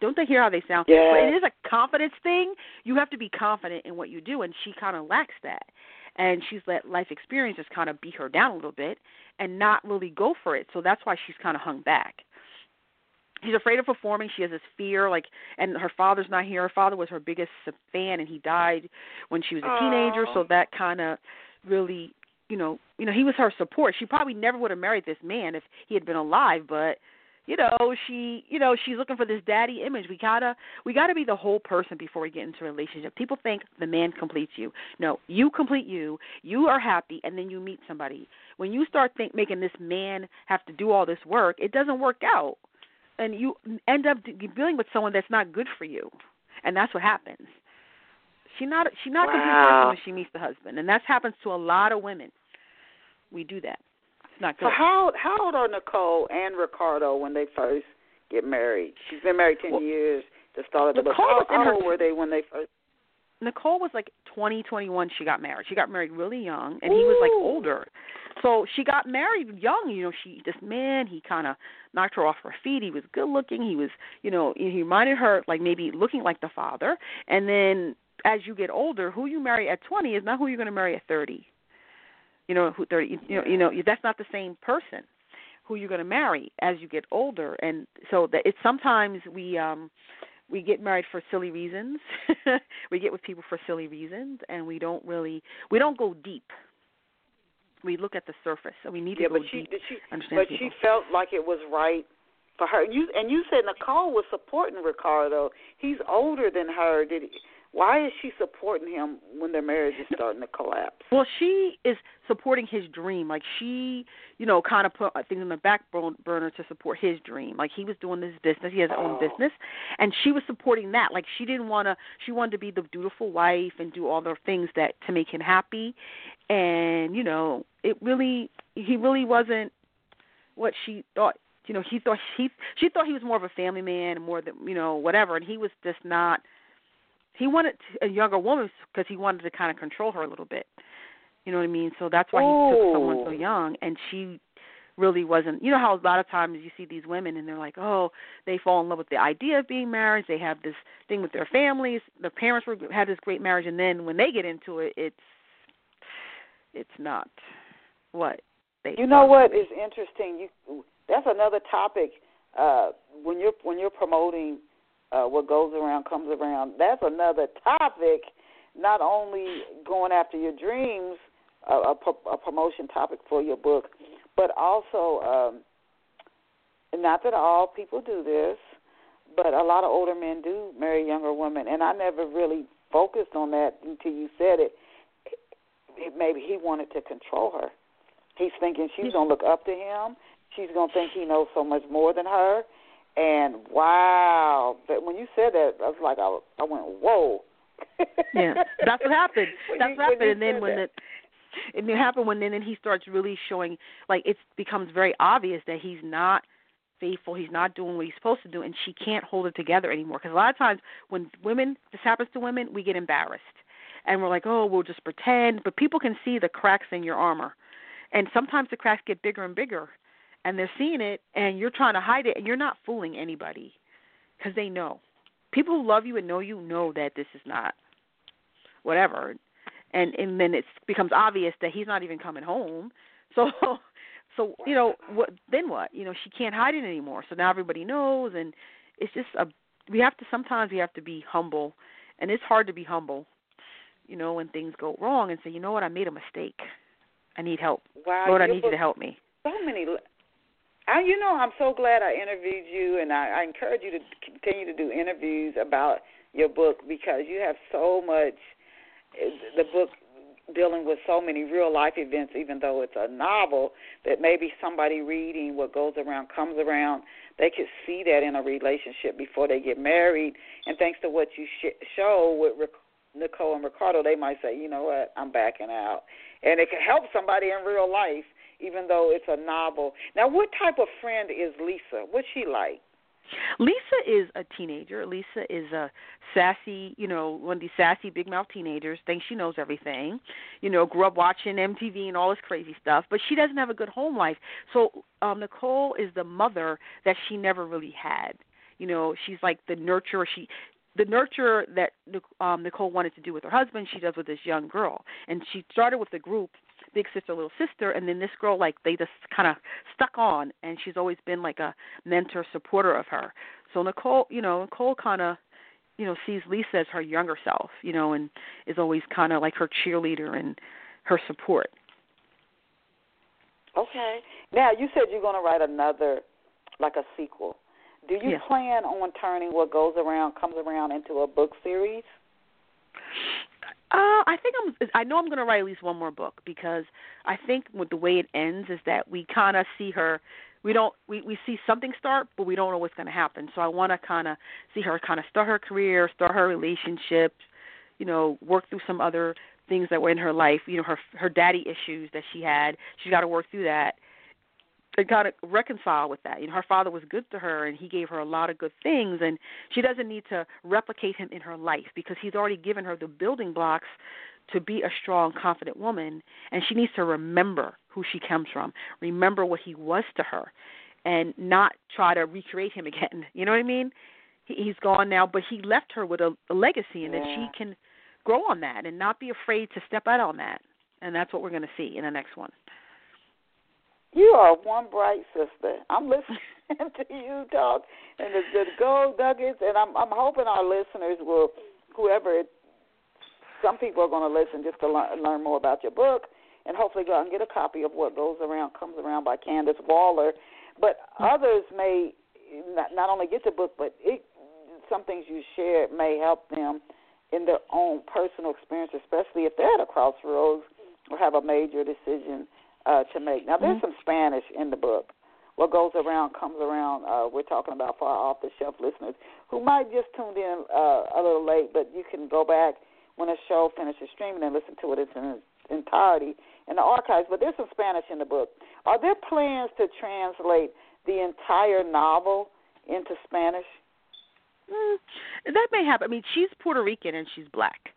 Don't they hear how they sound? Yeah. But it is a confidence thing. You have to be confident in what you do, and she kind of lacks that and she's let life experiences kind of beat her down a little bit and not really go for it. So that's why she's kind of hung back. She's afraid of performing. She has this fear, like, and her father's not here. Her father was her biggest fan, and he died when she was a Aww. teenager. So that kind of really, you know, you know, he was her support. She probably never would have married this man if he had been alive, but you know she you know she's looking for this daddy image. We gotta we gotta be the whole person before we get into a relationship. People think the man completes you. No you complete you. You are happy and then you meet somebody. When you start think making this man have to do all this work it doesn't work out. And you end up dealing with someone that's not good for you. And that's what happens. She not she not wow. complete when she meets the husband. And that happens to a lot of women. We do that it's not good. So how how old are Nicole and Ricardo when they first get married? She's been married ten well, years. The start of the Nicole book. How, how old were they when they first? Nicole was like twenty, twenty one. She got married. She got married really young, and Ooh. he was like older. So she got married young. You know, she this man he kind of knocked her off her feet. He was good looking. He was, you know, he reminded her like maybe looking like the father. And then as you get older, who you marry at twenty is not who you're going to marry at thirty you know who they're you know you know that's not the same person who you're going to marry as you get older and so that it's sometimes we um we get married for silly reasons we get with people for silly reasons and we don't really we don't go deep we look at the surface and we need yeah, to go but she, deep did she, but people. she felt like it was right for her. You and you said Nicole was supporting Ricardo. He's older than her. Did he, why is she supporting him when their marriage is starting to collapse? Well, she is supporting his dream. Like she, you know, kind of put things in the back burner to support his dream. Like he was doing this business, he has his own oh. business, and she was supporting that. Like she didn't want to. She wanted to be the dutiful wife and do all the things that to make him happy. And you know, it really, he really wasn't what she thought you know he thought he she thought he was more of a family man and more than you know whatever and he was just not he wanted a younger woman because he wanted to kind of control her a little bit. You know what I mean? So that's why Ooh. he took someone so young, and she really wasn't. You know how a lot of times you see these women and they're like, oh, they fall in love with the idea of being married. They have this thing with their families. Their parents were had this great marriage, and then when they get into it, it's it's not what they. You know what is interesting? You that's another topic uh, when you're when you're promoting uh, what goes around comes around. That's another topic. Not only going after your dreams, a, a, a promotion topic for your book, but also um, not that all people do this, but a lot of older men do marry younger women, and I never really focused on that until you said it. Maybe he wanted to control her. He's thinking she's gonna look up to him. She's gonna think he knows so much more than her, and wow, but when you said that, I was like, I, I went, whoa. yeah, that's what happened. That's you, what happened, and then when that. it, it happened when then and he starts really showing like it becomes very obvious that he's not faithful, he's not doing what he's supposed to do, and she can't hold it together anymore. Because a lot of times when women this happens to women, we get embarrassed, and we're like, oh, we'll just pretend. But people can see the cracks in your armor, and sometimes the cracks get bigger and bigger and they're seeing it and you're trying to hide it and you're not fooling anybody because they know. People who love you and know you know that this is not whatever and and then it becomes obvious that he's not even coming home. So so you know what then what? You know she can't hide it anymore. So now everybody knows and it's just a we have to sometimes we have to be humble and it's hard to be humble you know when things go wrong and say you know what? I made a mistake. I need help. Wow, lord i need you to help me. so many I, you know, I'm so glad I interviewed you, and I, I encourage you to continue to do interviews about your book because you have so much. The book dealing with so many real life events, even though it's a novel, that maybe somebody reading what goes around comes around, they could see that in a relationship before they get married. And thanks to what you sh- show with Nicole and Ricardo, they might say, you know what, I'm backing out. And it could help somebody in real life even though it's a novel. Now, what type of friend is Lisa? What's she like? Lisa is a teenager. Lisa is a sassy, you know, one of these sassy big mouth teenagers, thinks she knows everything, you know, grew up watching MTV and all this crazy stuff, but she doesn't have a good home life. So um Nicole is the mother that she never really had. You know, she's like the nurturer. She the nurture that um Nicole wanted to do with her husband, she does with this young girl. And she started with the group big sister, little sister, and then this girl like they just kind of stuck on, and she's always been like a mentor, supporter of her. So Nicole, you know, Nicole kind of, you know, sees Lisa as her younger self, you know, and is always kind of like her cheerleader and her support. Okay. Now you said you're going to write another, like a sequel. Do you plan on turning what goes around comes around into a book series? Uh, I think I'm. I know I'm going to write at least one more book because I think with the way it ends is that we kind of see her. We don't. We we see something start, but we don't know what's going to happen. So I want to kind of see her kind of start her career, start her relationships, you know, work through some other things that were in her life. You know, her her daddy issues that she had. She's got to work through that, and kind of reconcile with that. You know, her father was good to her and he gave her a lot of good things and she doesn't need to replicate him in her life because he's already given her the building blocks to be a strong, confident woman and she needs to remember who she comes from, remember what he was to her and not try to recreate him again. You know what I mean? He, he's gone now, but he left her with a, a legacy and yeah. that she can grow on that and not be afraid to step out on that. And that's what we're going to see in the next one. You are one bright sister. I'm listening to you talk and the, the gold nuggets, and I'm I'm hoping our listeners will, whoever. Some people are going to listen just to learn, learn more about your book, and hopefully go out and get a copy of What Goes Around Comes Around by Candace Waller. But others may not, not only get the book, but it, some things you share may help them in their own personal experience, especially if they're at a crossroads or have a major decision uh, to make. Now, there's mm-hmm. some Spanish in the book. What goes around comes around. Uh, we're talking about for our off the shelf listeners who might just tuned in uh, a little late, but you can go back when the show finishes streaming and listen to it in its entirety in the archives. But there's some Spanish in the book. Are there plans to translate the entire novel into Spanish? Mm, that may happen. I mean, she's Puerto Rican and she's black.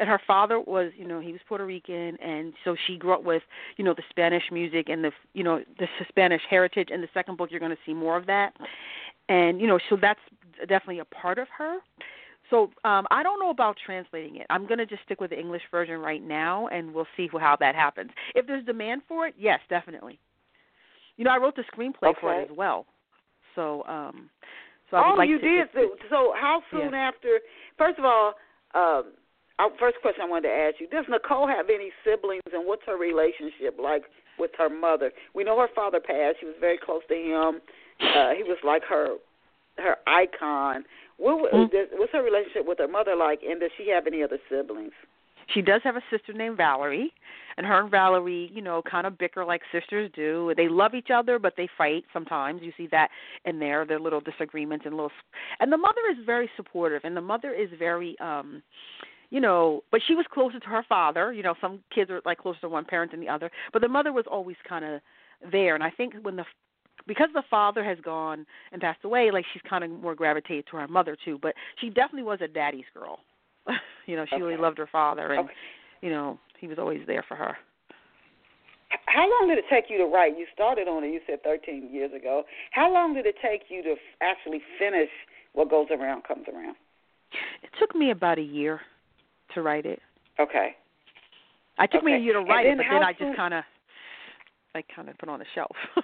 And her father was, you know, he was Puerto Rican, and so she grew up with, you know, the Spanish music and the, you know, the Spanish heritage. In the second book, you're going to see more of that, and you know, so that's definitely a part of her. So um, I don't know about translating it. I'm going to just stick with the English version right now, and we'll see how that happens. If there's demand for it, yes, definitely. You know, I wrote the screenplay okay. for it as well. So, um, so I would oh, like you to, did. So, so how soon yeah. after? First of all, um, our first question I wanted to ask you: Does Nicole have any siblings, and what's her relationship like with her mother? We know her father passed. She was very close to him. Uh, he was like her her icon. What mm-hmm. what's her relationship with her mother like, and does she have any other siblings? She does have a sister named Valerie, and her and Valerie, you know, kind of bicker like sisters do. They love each other, but they fight sometimes. You see that in there, their little disagreements and little. And the mother is very supportive, and the mother is very, um you know, but she was closer to her father. You know, some kids are like closer to one parent than the other, but the mother was always kind of there. And I think when the because the father has gone and passed away, like she's kind of more gravitated to her mother too. But she definitely was a daddy's girl. you know, she okay. really loved her father, and okay. you know, he was always there for her. How long did it take you to write? You started on it. You said 13 years ago. How long did it take you to actually finish what goes around comes around? It took me about a year to write it. Okay. I took okay. me a year to write it, but then I just kind of, I kind of put on a shelf.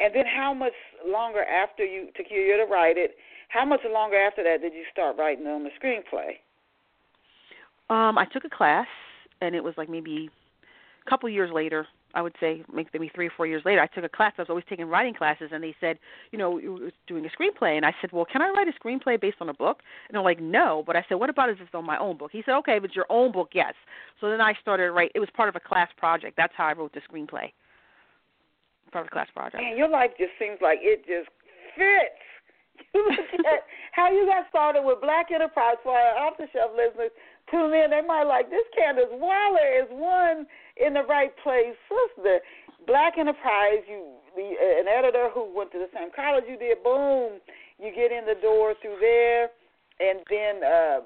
and then how much longer after you took you a year to write it? How much longer after that did you start writing on the screenplay? Um, I took a class, and it was like maybe a couple years later. I would say maybe three or four years later, I took a class. I was always taking writing classes, and they said, you know, you were doing a screenplay. And I said, well, can I write a screenplay based on a book? And they're like, no. But I said, what about if it's on my own book? He said, okay, it's your own book, yes. So then I started write. It was part of a class project. That's how I wrote the screenplay. Part of a class project. Man, your life just seems like it just fits. How you got started with Black Enterprise for our off the shelf listeners. Tune in, they might like this. Candace Waller is one in the right place, sister. Black Enterprise, you uh, an editor who went to the same college you did. Boom, you get in the door through there, and then uh,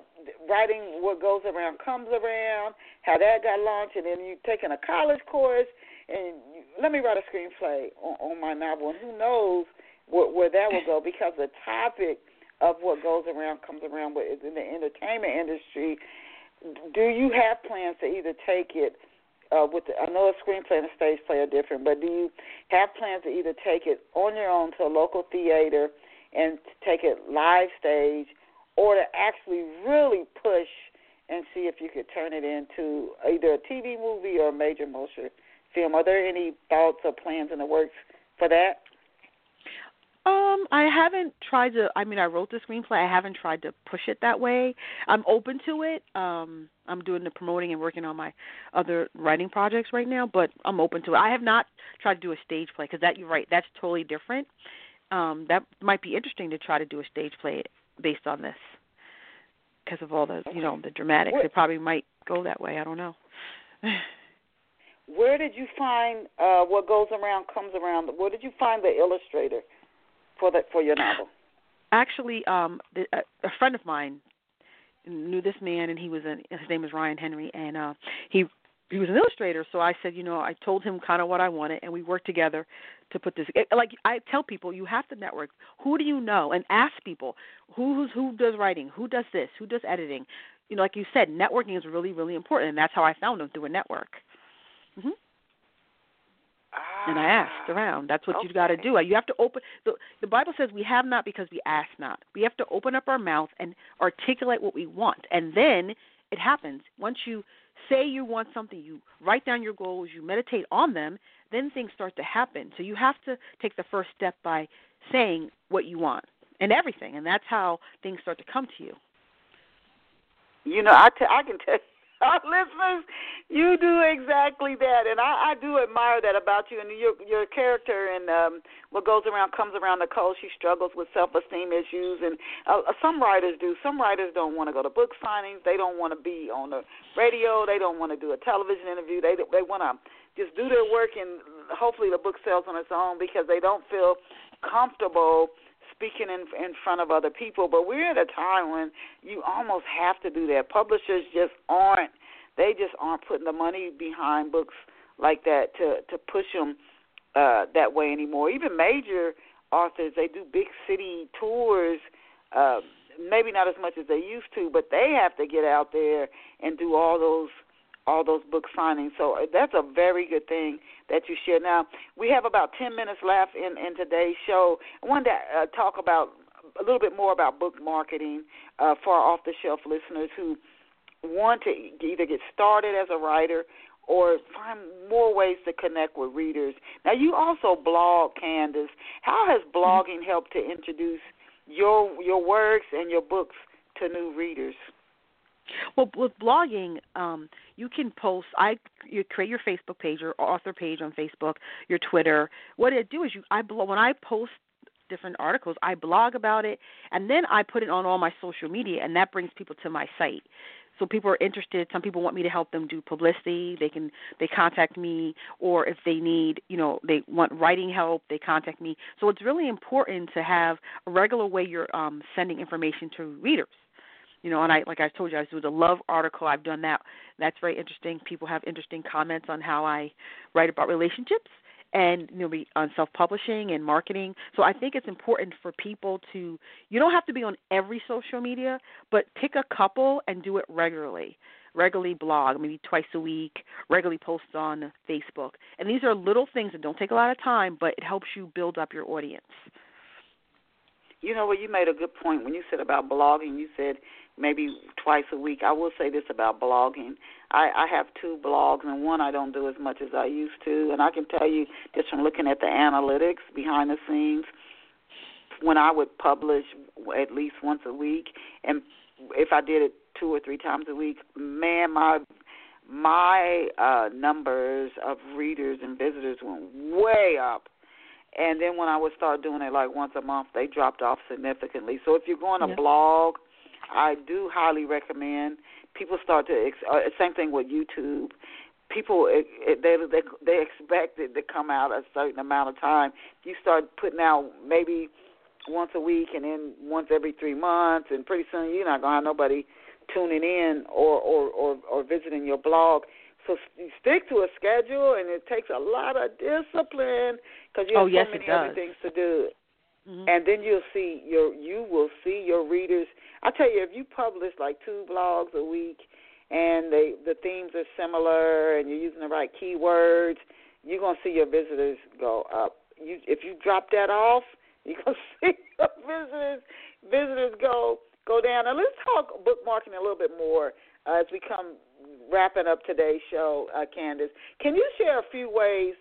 writing what goes around comes around. How that got launched, and then you taking a college course, and you, let me write a screenplay on, on my novel. And who knows where, where that will go? Because the topic of what goes around comes around is in the entertainment industry. Do you have plans to either take it? Uh, with the, I know a screenplay and a stage play are different, but do you have plans to either take it on your own to a local theater and take it live stage, or to actually really push and see if you could turn it into either a TV movie or a major motion film? Are there any thoughts or plans in the works for that? Um, I haven't tried to. I mean, I wrote the screenplay. I haven't tried to push it that way. I'm open to it. Um, I'm doing the promoting and working on my other writing projects right now, but I'm open to it. I have not tried to do a stage play because that you're right. That's totally different. Um, that might be interesting to try to do a stage play based on this because of all the you know the dramatics. It probably might go that way. I don't know. where did you find uh, what goes around comes around? Where did you find the illustrator? For that for your novel? Actually, um, the, a, a friend of mine knew this man, and he was an, his name was Ryan Henry, and uh, he he was an illustrator. So I said, you know, I told him kind of what I wanted, and we worked together to put this. It, like I tell people, you have to network. Who do you know? And ask people who who's, who does writing, who does this, who does editing. You know, like you said, networking is really really important, and that's how I found him through a network. Mm-hmm and I asked ah, around. That's what okay. you got to do. You have to open. The, the Bible says we have not because we ask not. We have to open up our mouth and articulate what we want, and then it happens. Once you say you want something, you write down your goals, you meditate on them, then things start to happen. So you have to take the first step by saying what you want and everything, and that's how things start to come to you. You know, I, t- I can tell our listeners, you do exactly that, and I, I do admire that about you and your your character and um, what goes around comes around. Nicole, she struggles with self-esteem issues, and uh, some writers do. Some writers don't want to go to book signings. They don't want to be on the radio. They don't want to do a television interview. They they want to just do their work, and hopefully the book sells on its own because they don't feel comfortable speaking in in front of other people. But we're at a time when you almost have to do that. Publishers just aren't. They just aren't putting the money behind books like that to to push them uh, that way anymore. Even major authors, they do big city tours. Uh, maybe not as much as they used to, but they have to get out there and do all those all those book signings. So uh, that's a very good thing that you share. Now we have about ten minutes left in in today's show. I wanted to uh, talk about a little bit more about book marketing uh, for off the shelf listeners who want to either get started as a writer or find more ways to connect with readers. Now you also blog, Candace. How has blogging helped to introduce your your works and your books to new readers? Well, with blogging, um, you can post. I you create your Facebook page or author page on Facebook, your Twitter. What I do is you I when I post different articles, I blog about it, and then I put it on all my social media, and that brings people to my site. So people are interested. Some people want me to help them do publicity. They can they contact me, or if they need, you know, they want writing help, they contact me. So it's really important to have a regular way you're um, sending information to readers you know, and I like I told you, I do the love article. I've done that. That's very interesting. People have interesting comments on how I write about relationships and you know be on self publishing and marketing. So I think it's important for people to you don't have to be on every social media, but pick a couple and do it regularly. Regularly blog, maybe twice a week, regularly post on Facebook. And these are little things that don't take a lot of time, but it helps you build up your audience. You know what? You made a good point when you said about blogging. You said maybe twice a week. I will say this about blogging. I, I have two blogs, and one I don't do as much as I used to. And I can tell you just from looking at the analytics behind the scenes, when I would publish at least once a week, and if I did it two or three times a week, man, my my uh numbers of readers and visitors went way up and then when I would start doing it like once a month, they dropped off significantly. So if you're going to yeah. blog, I do highly recommend people start to. Uh, same thing with YouTube. People it, it, they they they expect it to come out a certain amount of time. You start putting out maybe once a week and then once every three months, and pretty soon you're not gonna have nobody tuning in or or or, or visiting your blog. So stick to a schedule, and it takes a lot of discipline because you have oh, yes, so many other things to do. Mm-hmm. And then you'll see your you will see your readers. I tell you, if you publish like two blogs a week, and they the themes are similar, and you're using the right keywords, you're gonna see your visitors go up. You if you drop that off, you're gonna see your visitors visitors go go down. Now let's talk book marketing a little bit more uh, as we come wrapping up today's show, uh, Candace. Can you share a few ways?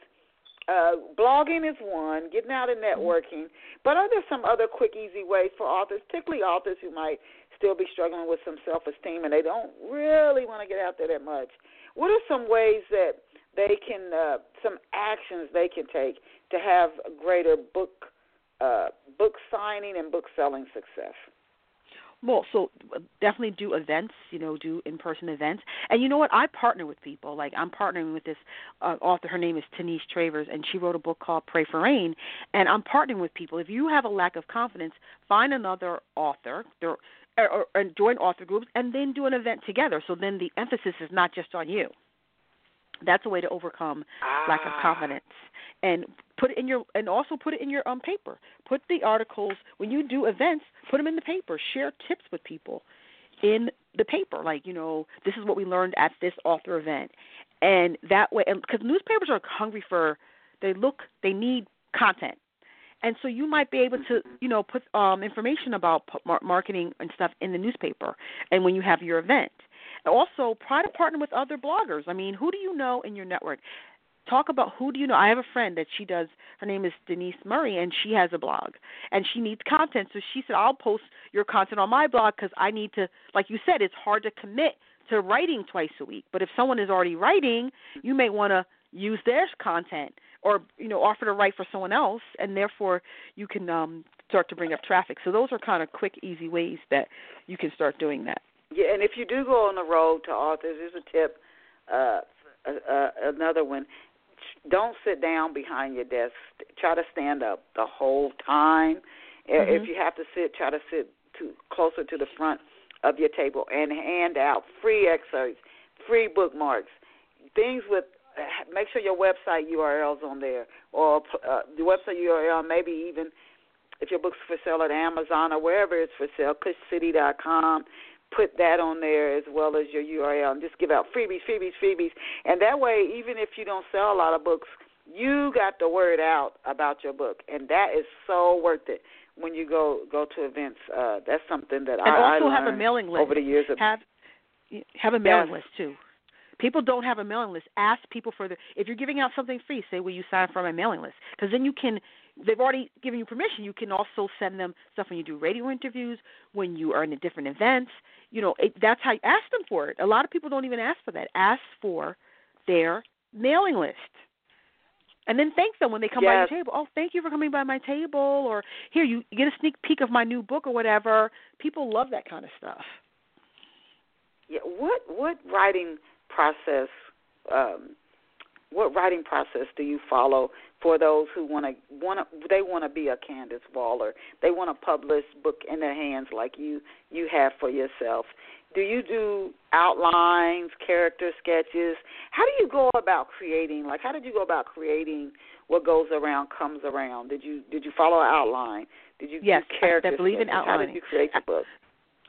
Uh, blogging is one, getting out and networking, but are there some other quick, easy ways for authors, particularly authors who might still be struggling with some self esteem and they don't really want to get out there that much? What are some ways that they can, uh, some actions they can take to have greater book, uh, book signing and book selling success? Well, so definitely do events, you know, do in-person events. And you know what? I partner with people. Like I'm partnering with this uh, author. Her name is Tanisha Travers, and she wrote a book called Pray for Rain. And I'm partnering with people. If you have a lack of confidence, find another author. Or, or, or join author groups, and then do an event together. So then the emphasis is not just on you that's a way to overcome ah. lack of confidence. And put it in your and also put it in your um paper. Put the articles when you do events put them in the paper. Share tips with people in the paper like you know this is what we learned at this author event. And that way and because newspapers are hungry for they look they need content. And so you might be able to you know put um information about marketing and stuff in the newspaper and when you have your event also, try to partner with other bloggers. I mean, who do you know in your network? talk about who do you know. I have a friend that she does. Her name is Denise Murray, and she has a blog, and she needs content. So she said, "I'll post your content on my blog because I need to." Like you said, it's hard to commit to writing twice a week. But if someone is already writing, you may want to use their content or you know offer to write for someone else, and therefore you can um, start to bring up traffic. So those are kind of quick, easy ways that you can start doing that. Yeah, and if you do go on the road to authors, here's a tip. Uh, uh, uh, another one don't sit down behind your desk. Try to stand up the whole time. Mm-hmm. If you have to sit, try to sit to closer to the front of your table and hand out free excerpts, free bookmarks, things with. Make sure your website URLs on there, or uh, the website URL. Maybe even if your book's for sale at Amazon or wherever it's for sale, CushCity.com put that on there as well as your URL and just give out freebies, freebies, freebies. And that way, even if you don't sell a lot of books, you got the word out about your book, and that is so worth it when you go go to events. Uh, that's something that and I, also I have a mailing list over the years. Of, have have a mailing Yes. list too. People don't have a mailing list. Ask people for the. If you're giving out something free, say, "Will you sign for my mailing list?" Because then you can. They've already given you permission. You can also send them stuff when you do radio interviews, when you are in different events. You know, it, that's how you ask them for it. A lot of people don't even ask for that. Ask for their mailing list. And then thank them when they come by Yes. your table. Oh, thank you for coming by my table, or here you get a sneak peek of my new book or whatever. People love that kind of stuff. yeah, what what writing process? Um, what writing process do you follow for those who want to want to they want to be a Candace Waller? They want to publish book in their hands like you you have for yourself. Do you do outlines, character sketches? How do you go about creating? Like, how did you go about creating what goes around comes around? Did you did you follow an outline? Did you Yes, do I- I character believe in sketches? How did you create the book?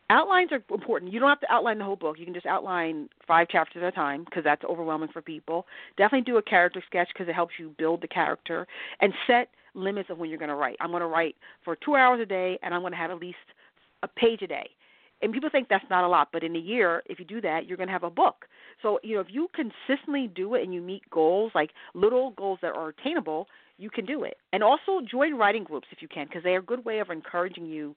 Outlines are important. You don't have to outline the whole book. You can just outline five chapters at a time because that's overwhelming for people. Definitely do a character sketch because it helps you build the character and set limits of when you're going to write. I'm going to write for two hours a day and I'm going to have at least a page a day. And people think that's not a lot, but in a year, if you do that, you're going to have a book. So, you know, if you consistently do it and you meet goals, like little goals that are attainable, you can do it. And also join writing groups if you can, because they're a good way of encouraging you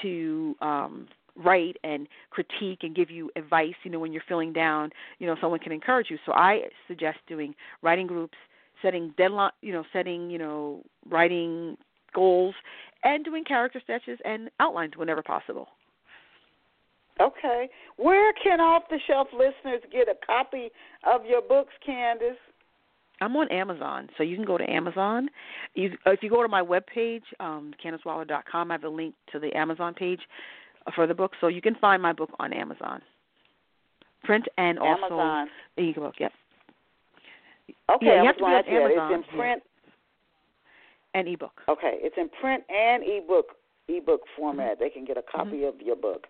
to um write and critique and give you advice you know when you're feeling down you know someone can encourage you so i suggest doing writing groups setting deadline you know setting you know writing goals and doing character sketches and outlines whenever possible Okay. Where can off the shelf listeners get a copy of your books, Candace? I'm on Amazon, so you can go to Amazon. You, if you go to my webpage, um, CandaceWaller.com, I have a link to the Amazon page for the book, so you can find my book on Amazon, print and also Amazon. ebook. Yep, Okay, Yeah, you have to be on to ask you that. Amazon, It's in print. and ebook. Okay, it's in print and ebook ebook format. Mm-hmm. They can get a copy mm-hmm. of your book.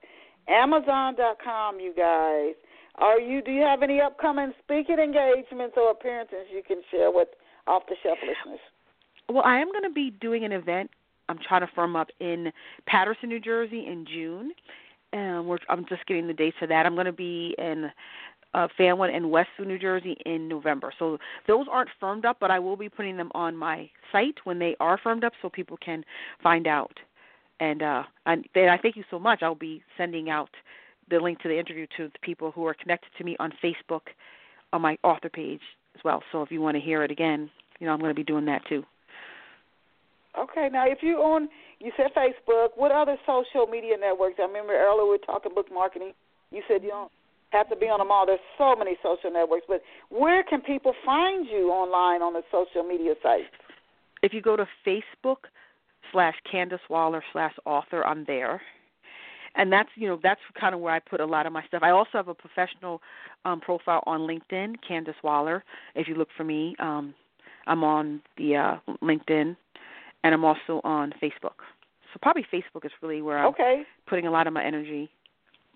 Amazon.com, you guys. Are you? Do you have any upcoming speaking engagements or appearances you can share with off the shelf listeners? Well, I am going to be doing an event. I'm trying to firm up in Paterson, New Jersey, in June. And we're, I'm just getting the dates for that. I'm going to be in uh, Fanwood and Westwood, New Jersey, in November. So those aren't firmed up, but I will be putting them on my site when they are firmed up, so people can find out. And uh, and then I thank you so much. I'll be sending out the link to the interview to the people who are connected to me on Facebook on my author page as well. So if you want to hear it again, you know I'm going to be doing that too. Okay, now if you on, you said Facebook. What other social media networks? I remember earlier we were talking book marketing. You said you don't have to be on them all. There's so many social networks, but where can people find you online on the social media sites? If you go to Facebook slash Candace Waller slash author, I'm there. And that's you know that's kind of where I put a lot of my stuff. I also have a professional um, profile on LinkedIn, Candace Waller. If you look for me, um, I'm on the uh, LinkedIn, and I'm also on Facebook. So probably Facebook is really where I'm Okay. putting a lot of my energy.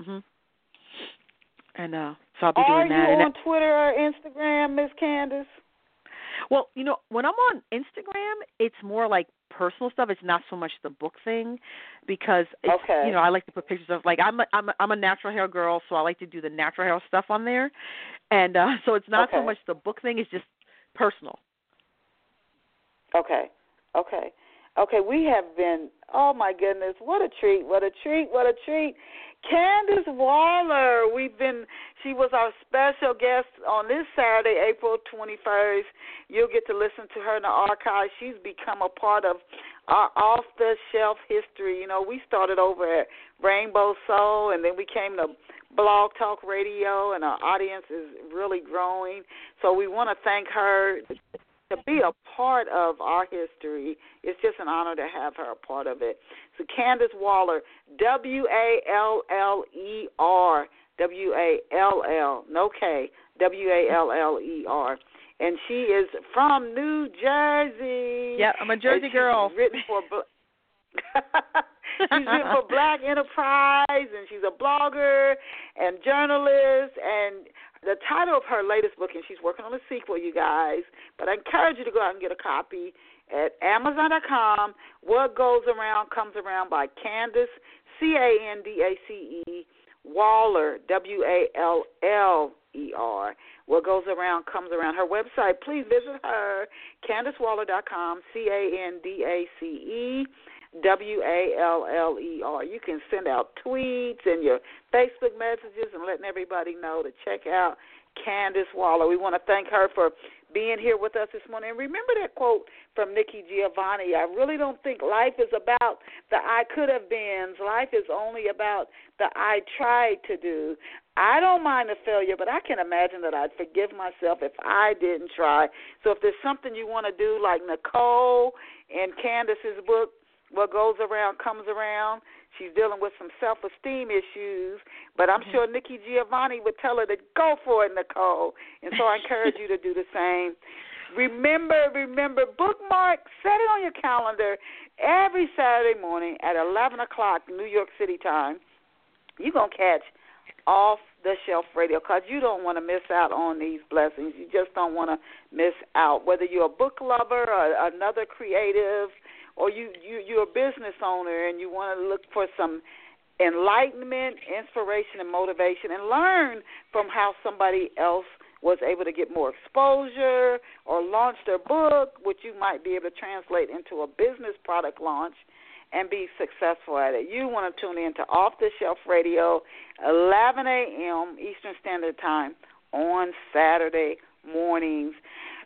hmm And uh, so I'll be Are doing that. Are you on Twitter or Instagram, Miss Candace? Well, you know, when I'm on Instagram, it's more like personal stuff. It's not so much the book thing because it's Okay. you know, I like to put pictures of like I'm a I'm a, I'm a natural hair girl, so I like to do the natural hair stuff on there. And uh so it's not so much the book thing, it's just personal. Okay. Okay. Okay, we have been, oh my goodness, what a treat, what a treat, what a treat. Candace Waller, we've been, she was our special guest on this Saturday, April 21st. You'll get to listen to her in the archive. She's become a part of our off the shelf history. You know, we started over at Rainbow Soul and then we came to Blog Talk Radio, and our audience is really growing. So we want to thank her to be a part of our history. It's just an honor to have her a part of it. So Candace Waller, W A L L E R, W A L L, no K, W A L L E R. And she is from New Jersey. Yeah, I'm a Jersey girl. Written for she's written for Black Enterprise, and she's a blogger and journalist. And the title of her latest book, and she's working on a sequel, you guys. But I encourage you to go out and get a copy at Amazon.com. What Goes Around Comes Around by Candace C A N D A C E Waller W A L L E R. What goes around comes around. Her website, please visit her, CandaceWaller.com, C A N D A C E W A L L E R. You can send out tweets and your Facebook messages and letting everybody know to check out Candace Waller. We want to thank her for being here with us this morning. And remember that quote from Nikki Giovanni. I really don't think life is about the I could have beens. Life is only about the I tried to do. I don't mind the failure, but I can imagine that I'd forgive myself if I didn't try. So if there's something you want to do, like Nicole and Candace's book, what goes around comes around. She's dealing with some self esteem issues, but I'm mm-hmm. sure Nikki Giovanni would tell her to go for it, Nicole. And so I encourage you to do the same. Remember, remember, bookmark, set it on your calendar every Saturday morning at 11 o'clock New York City time. You're going to catch off the shelf radio because you don't want to miss out on these blessings. You just don't want to miss out. Whether you're a book lover or another creative, or you, you you're a business owner and you want to look for some enlightenment, inspiration, and motivation, and learn from how somebody else was able to get more exposure or launch their book, which you might be able to translate into a business product launch and be successful at it. You want to tune in to Off the Shelf Radio, 11 a.m. Eastern Standard Time on Saturday mornings.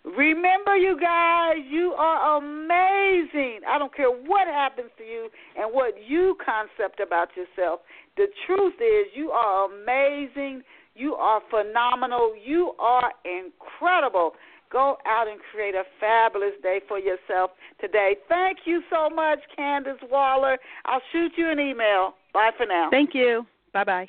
Remember, you guys, you are amazing. I don't care what happens to you and what you concept about yourself. The truth is, you are amazing. You are phenomenal. You are incredible. Go out and create a fabulous day for yourself today. Thank you so much, Candace Waller. I'll shoot you an email. Bye for now. Thank you. Bye bye.